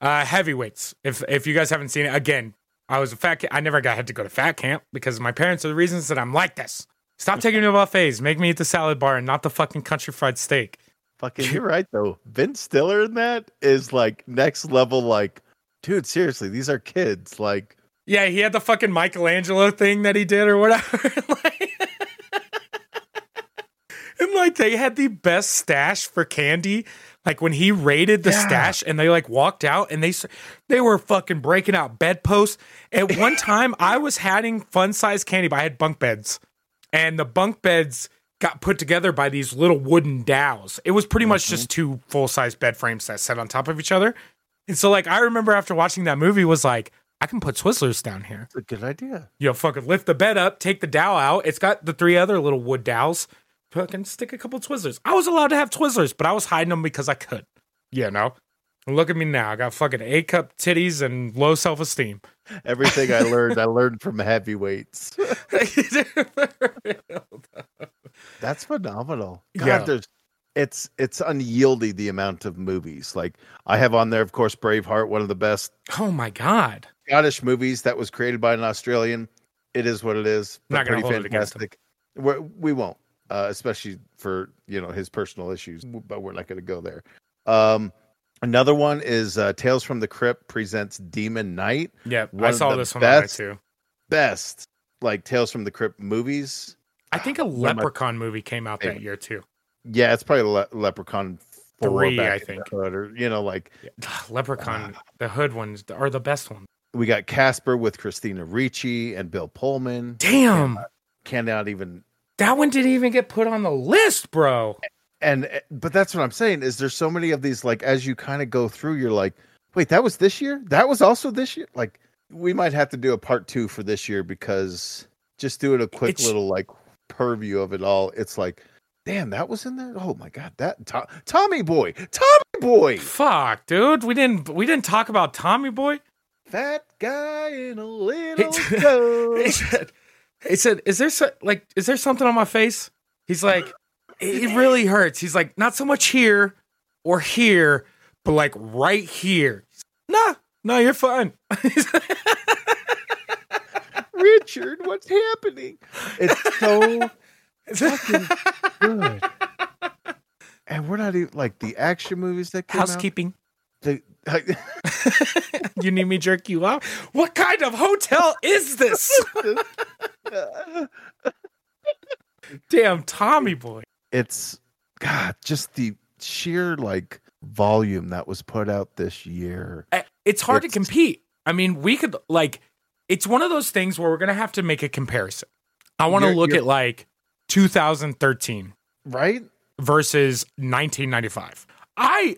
Uh, heavyweights. If if you guys haven't seen it, again, I was a fat kid. I never got had to go to fat camp because my parents are the reasons that I'm like this. Stop taking me to buffets. Make me eat the salad bar and not the fucking country fried steak. Fucking, you're right though. Ben Stiller in that is like next level. Like dude, seriously, these are kids. Like, yeah, he had the fucking Michelangelo thing that he did or whatever. like, and like they had the best stash for candy. Like when he raided the yeah. stash and they like walked out and they they were fucking breaking out bedposts. At one time, I was having fun size candy, but I had bunk beds, and the bunk beds got put together by these little wooden dowels. It was pretty mm-hmm. much just two full size bed frames that sat on top of each other. And so, like, I remember after watching that movie, was like, I can put Twizzlers down here. It's a good idea. You know, fucking lift the bed up, take the dowel out. It's got the three other little wood dowels. Fucking stick a couple Twizzlers. I was allowed to have Twizzlers, but I was hiding them because I could. You know? And look at me now. I got fucking A cup titties and low self esteem. Everything I learned, I learned from heavyweights. That's phenomenal. God, yeah. there's it's it's unyielding the amount of movies. Like I have on there, of course, Braveheart, one of the best. Oh my god, Scottish movies that was created by an Australian. It is what it is. Not going to hold fantastic. it against him. We're, we won't, uh, especially for you know his personal issues. But we're not going to go there. Um, another one is uh, Tales from the Crypt presents Demon Knight. Yeah, I saw this one best, too. Best like Tales from the Crypt movies. I think a Leprechaun movie came out that year too. Yeah, it's probably Le- Leprechaun three, I think, or you know, like yeah. Leprechaun. Uh, the hood ones are the best ones. We got Casper with Christina Ricci and Bill Pullman. Damn, cannot, cannot even. That one didn't even get put on the list, bro. And eh, but that's what I'm saying is there's so many of these like as you kind of go through, you're like, wait, that was this year. That was also this year. Like we might have to do a part two for this year because just doing a quick it's, little like purview of it all. It's like Damn, that was in there. Oh my god, that to- Tommy Boy, Tommy Boy. Fuck, dude, we didn't we didn't talk about Tommy Boy. Fat guy in a little coat. He, said, "Is there so, like is there something on my face?" He's like, "It really hurts." He's like, "Not so much here or here, but like right here." Nah, no, you're fine. Richard, what's happening? It's so fucking good. And we're not even like the action movies that came housekeeping. Out, the, you need me jerk you off? What kind of hotel is this? Damn, Tommy boy. It's God, just the sheer like volume that was put out this year. It's hard it's, to compete. I mean, we could like it's one of those things where we're gonna have to make a comparison. I want to look at like 2013, right? Versus 1995. I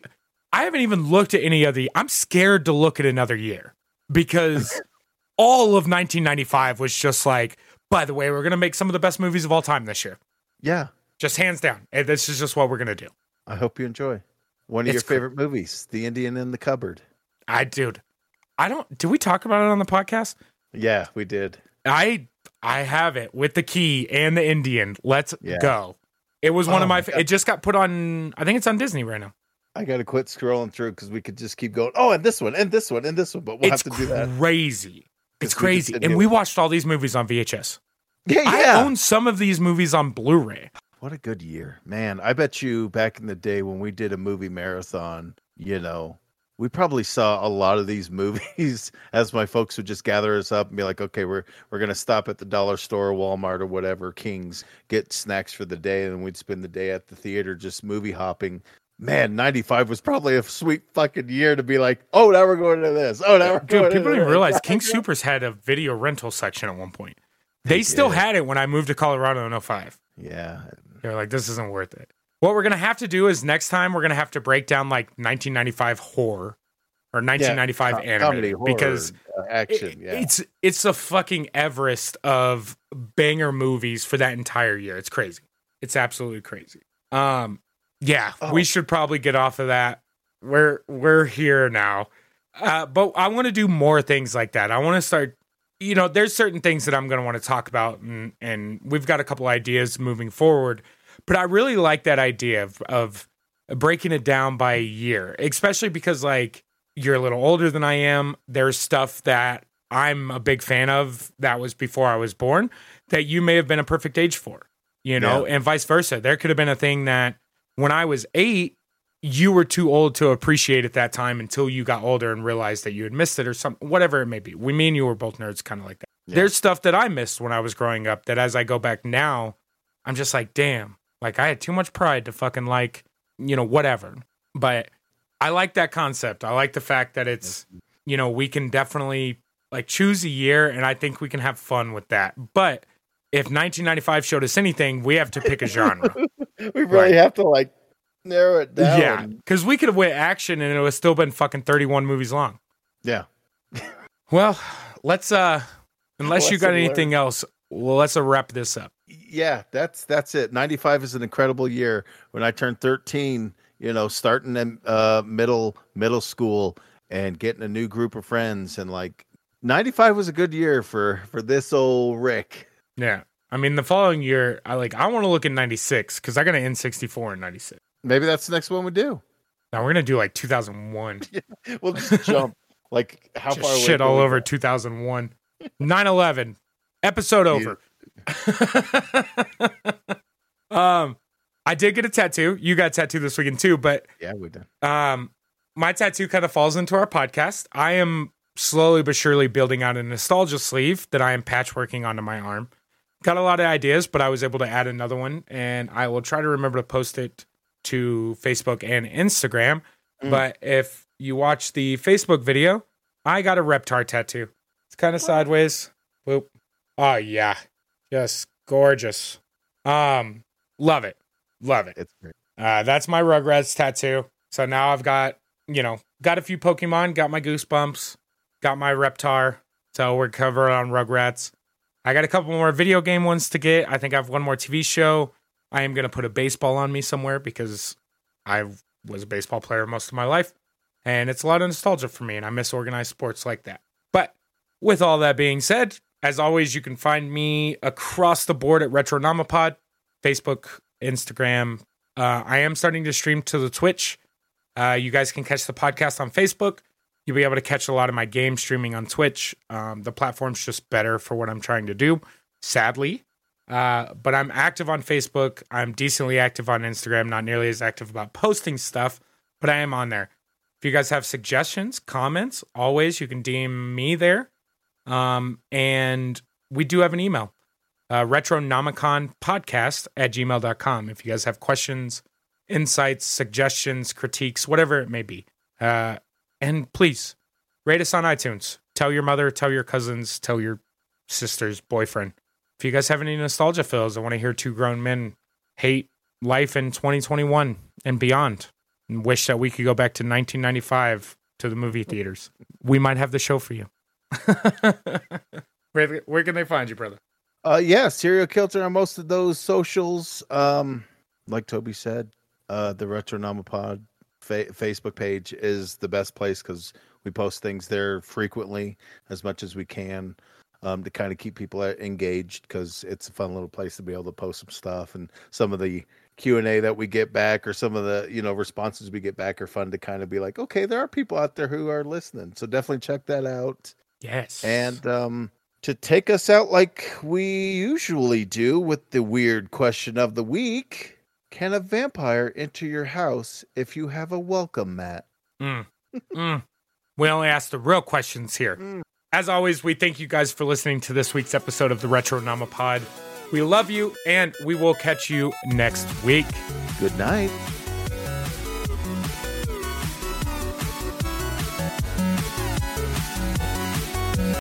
I haven't even looked at any of the I'm scared to look at another year because all of 1995 was just like, by the way, we're going to make some of the best movies of all time this year. Yeah. Just hands down. This is just what we're going to do. I hope you enjoy. One of it's your favorite cool. movies, The Indian in the Cupboard. I dude. I don't did we talk about it on the podcast? Yeah, we did. I I have it with the key and the Indian. Let's yeah. go. It was one oh of my. it just got put on. I think it's on Disney right now. I got to quit scrolling through because we could just keep going. Oh, and this one, and this one, and this one. But we'll it's have to do that. Crazy. It's crazy. And we watched all these movies on VHS. Yeah, yeah. I own some of these movies on Blu-ray. What a good year, man! I bet you back in the day when we did a movie marathon, you know, we probably saw a lot of these movies as my folks would just gather us up and be like, okay, we're we're gonna stop at the dollar store, Walmart, or whatever, Kings, get snacks for the day, and we'd spend the day at the theater just movie hopping. Man, ninety five was probably a sweet fucking year to be like, oh, now we're going to this. Oh, now we're Dude, going people didn't realize King Soopers had a video rental section at one point. They, they still had it when I moved to Colorado in 05. Yeah. They're like, this isn't worth it. What we're gonna have to do is next time we're gonna have to break down like 1995 horror or 1995 yeah, animated horror, because uh, action. Yeah. it's it's a fucking Everest of banger movies for that entire year. It's crazy. It's absolutely crazy. Um, yeah, oh. we should probably get off of that. We're we're here now, uh, but I want to do more things like that. I want to start. You know, there's certain things that I'm going to want to talk about, and, and we've got a couple ideas moving forward but I really like that idea of, of breaking it down by a year, especially because like you're a little older than I am. There's stuff that I'm a big fan of that was before I was born that you may have been a perfect age for, you know, yeah. and vice versa. There could have been a thing that when I was eight, you were too old to appreciate at that time until you got older and realized that you had missed it or something, whatever it may be. We mean you were both nerds, kind of like that. Yeah. There's stuff that I missed when I was growing up that as I go back now, I'm just like, damn, like I had too much pride to fucking like, you know, whatever. But I like that concept. I like the fact that it's, you know, we can definitely like choose a year and I think we can have fun with that. But if 1995 showed us anything, we have to pick a genre. we really right. have to like narrow it down. Yeah, because we could have went action and it would still been fucking 31 movies long. Yeah. well, let's uh unless you got anything else, well, let's uh, wrap this up yeah, that's that's it. 95 is an incredible year. When I turned 13, you know, starting in uh, middle middle school and getting a new group of friends and like 95 was a good year for for this old Rick. Yeah. I mean, the following year, I like I want to look at 96 cuz I got an N64 in 96. Maybe that's the next one we do. Now we're going to do like 2001. yeah, we'll just jump like how just far shit all over 2001. 9/11 episode over. um, I did get a tattoo. You got a tattoo this weekend too, but yeah, we did. Um, my tattoo kind of falls into our podcast. I am slowly but surely building out a nostalgia sleeve that I am patchworking onto my arm. Got a lot of ideas, but I was able to add another one, and I will try to remember to post it to Facebook and Instagram. Mm. But if you watch the Facebook video, I got a Reptar tattoo. It's kind of sideways. Whoop. Oh yeah, Yes, gorgeous. Um, love it, love it. It's great. Uh, that's my Rugrats tattoo. So now I've got you know got a few Pokemon, got my Goosebumps, got my Reptar. So we're covered on Rugrats. I got a couple more video game ones to get. I think I have one more TV show. I am gonna put a baseball on me somewhere because I was a baseball player most of my life, and it's a lot of nostalgia for me, and I miss organized sports like that. But with all that being said, as always, you can find me across the board at Retronomipod, Facebook, Instagram. Uh, I am starting to stream to the Twitch. Uh, you guys can catch the podcast on Facebook. You'll be able to catch a lot of my game streaming on Twitch. Um, the platform's just better for what I'm trying to do, sadly. Uh, but I'm active on Facebook. I'm decently active on Instagram, not nearly as active about posting stuff, but I am on there. If you guys have suggestions, comments, always you can DM me there. Um, and we do have an email, uh, retronomicon podcast at gmail.com. If you guys have questions, insights, suggestions, critiques, whatever it may be. Uh, and please rate us on iTunes. Tell your mother, tell your cousins, tell your sister's boyfriend. If you guys have any nostalgia fills, I want to hear two grown men hate life in 2021 and beyond and wish that we could go back to 1995 to the movie theaters. We might have the show for you. where, where can they find you, brother? Uh, yeah, Serial Kilter on most of those socials. Um, like Toby said, uh, the Retronomipod fa- Facebook page is the best place because we post things there frequently as much as we can um, to kind of keep people engaged because it's a fun little place to be able to post some stuff and some of the Q and A that we get back or some of the you know responses we get back are fun to kind of be like, okay, there are people out there who are listening, so definitely check that out. Yes. And um, to take us out like we usually do with the weird question of the week can a vampire enter your house if you have a welcome mat? Mm. mm. We only ask the real questions here. Mm. As always, we thank you guys for listening to this week's episode of the Retro Pod. We love you, and we will catch you next week. Good night.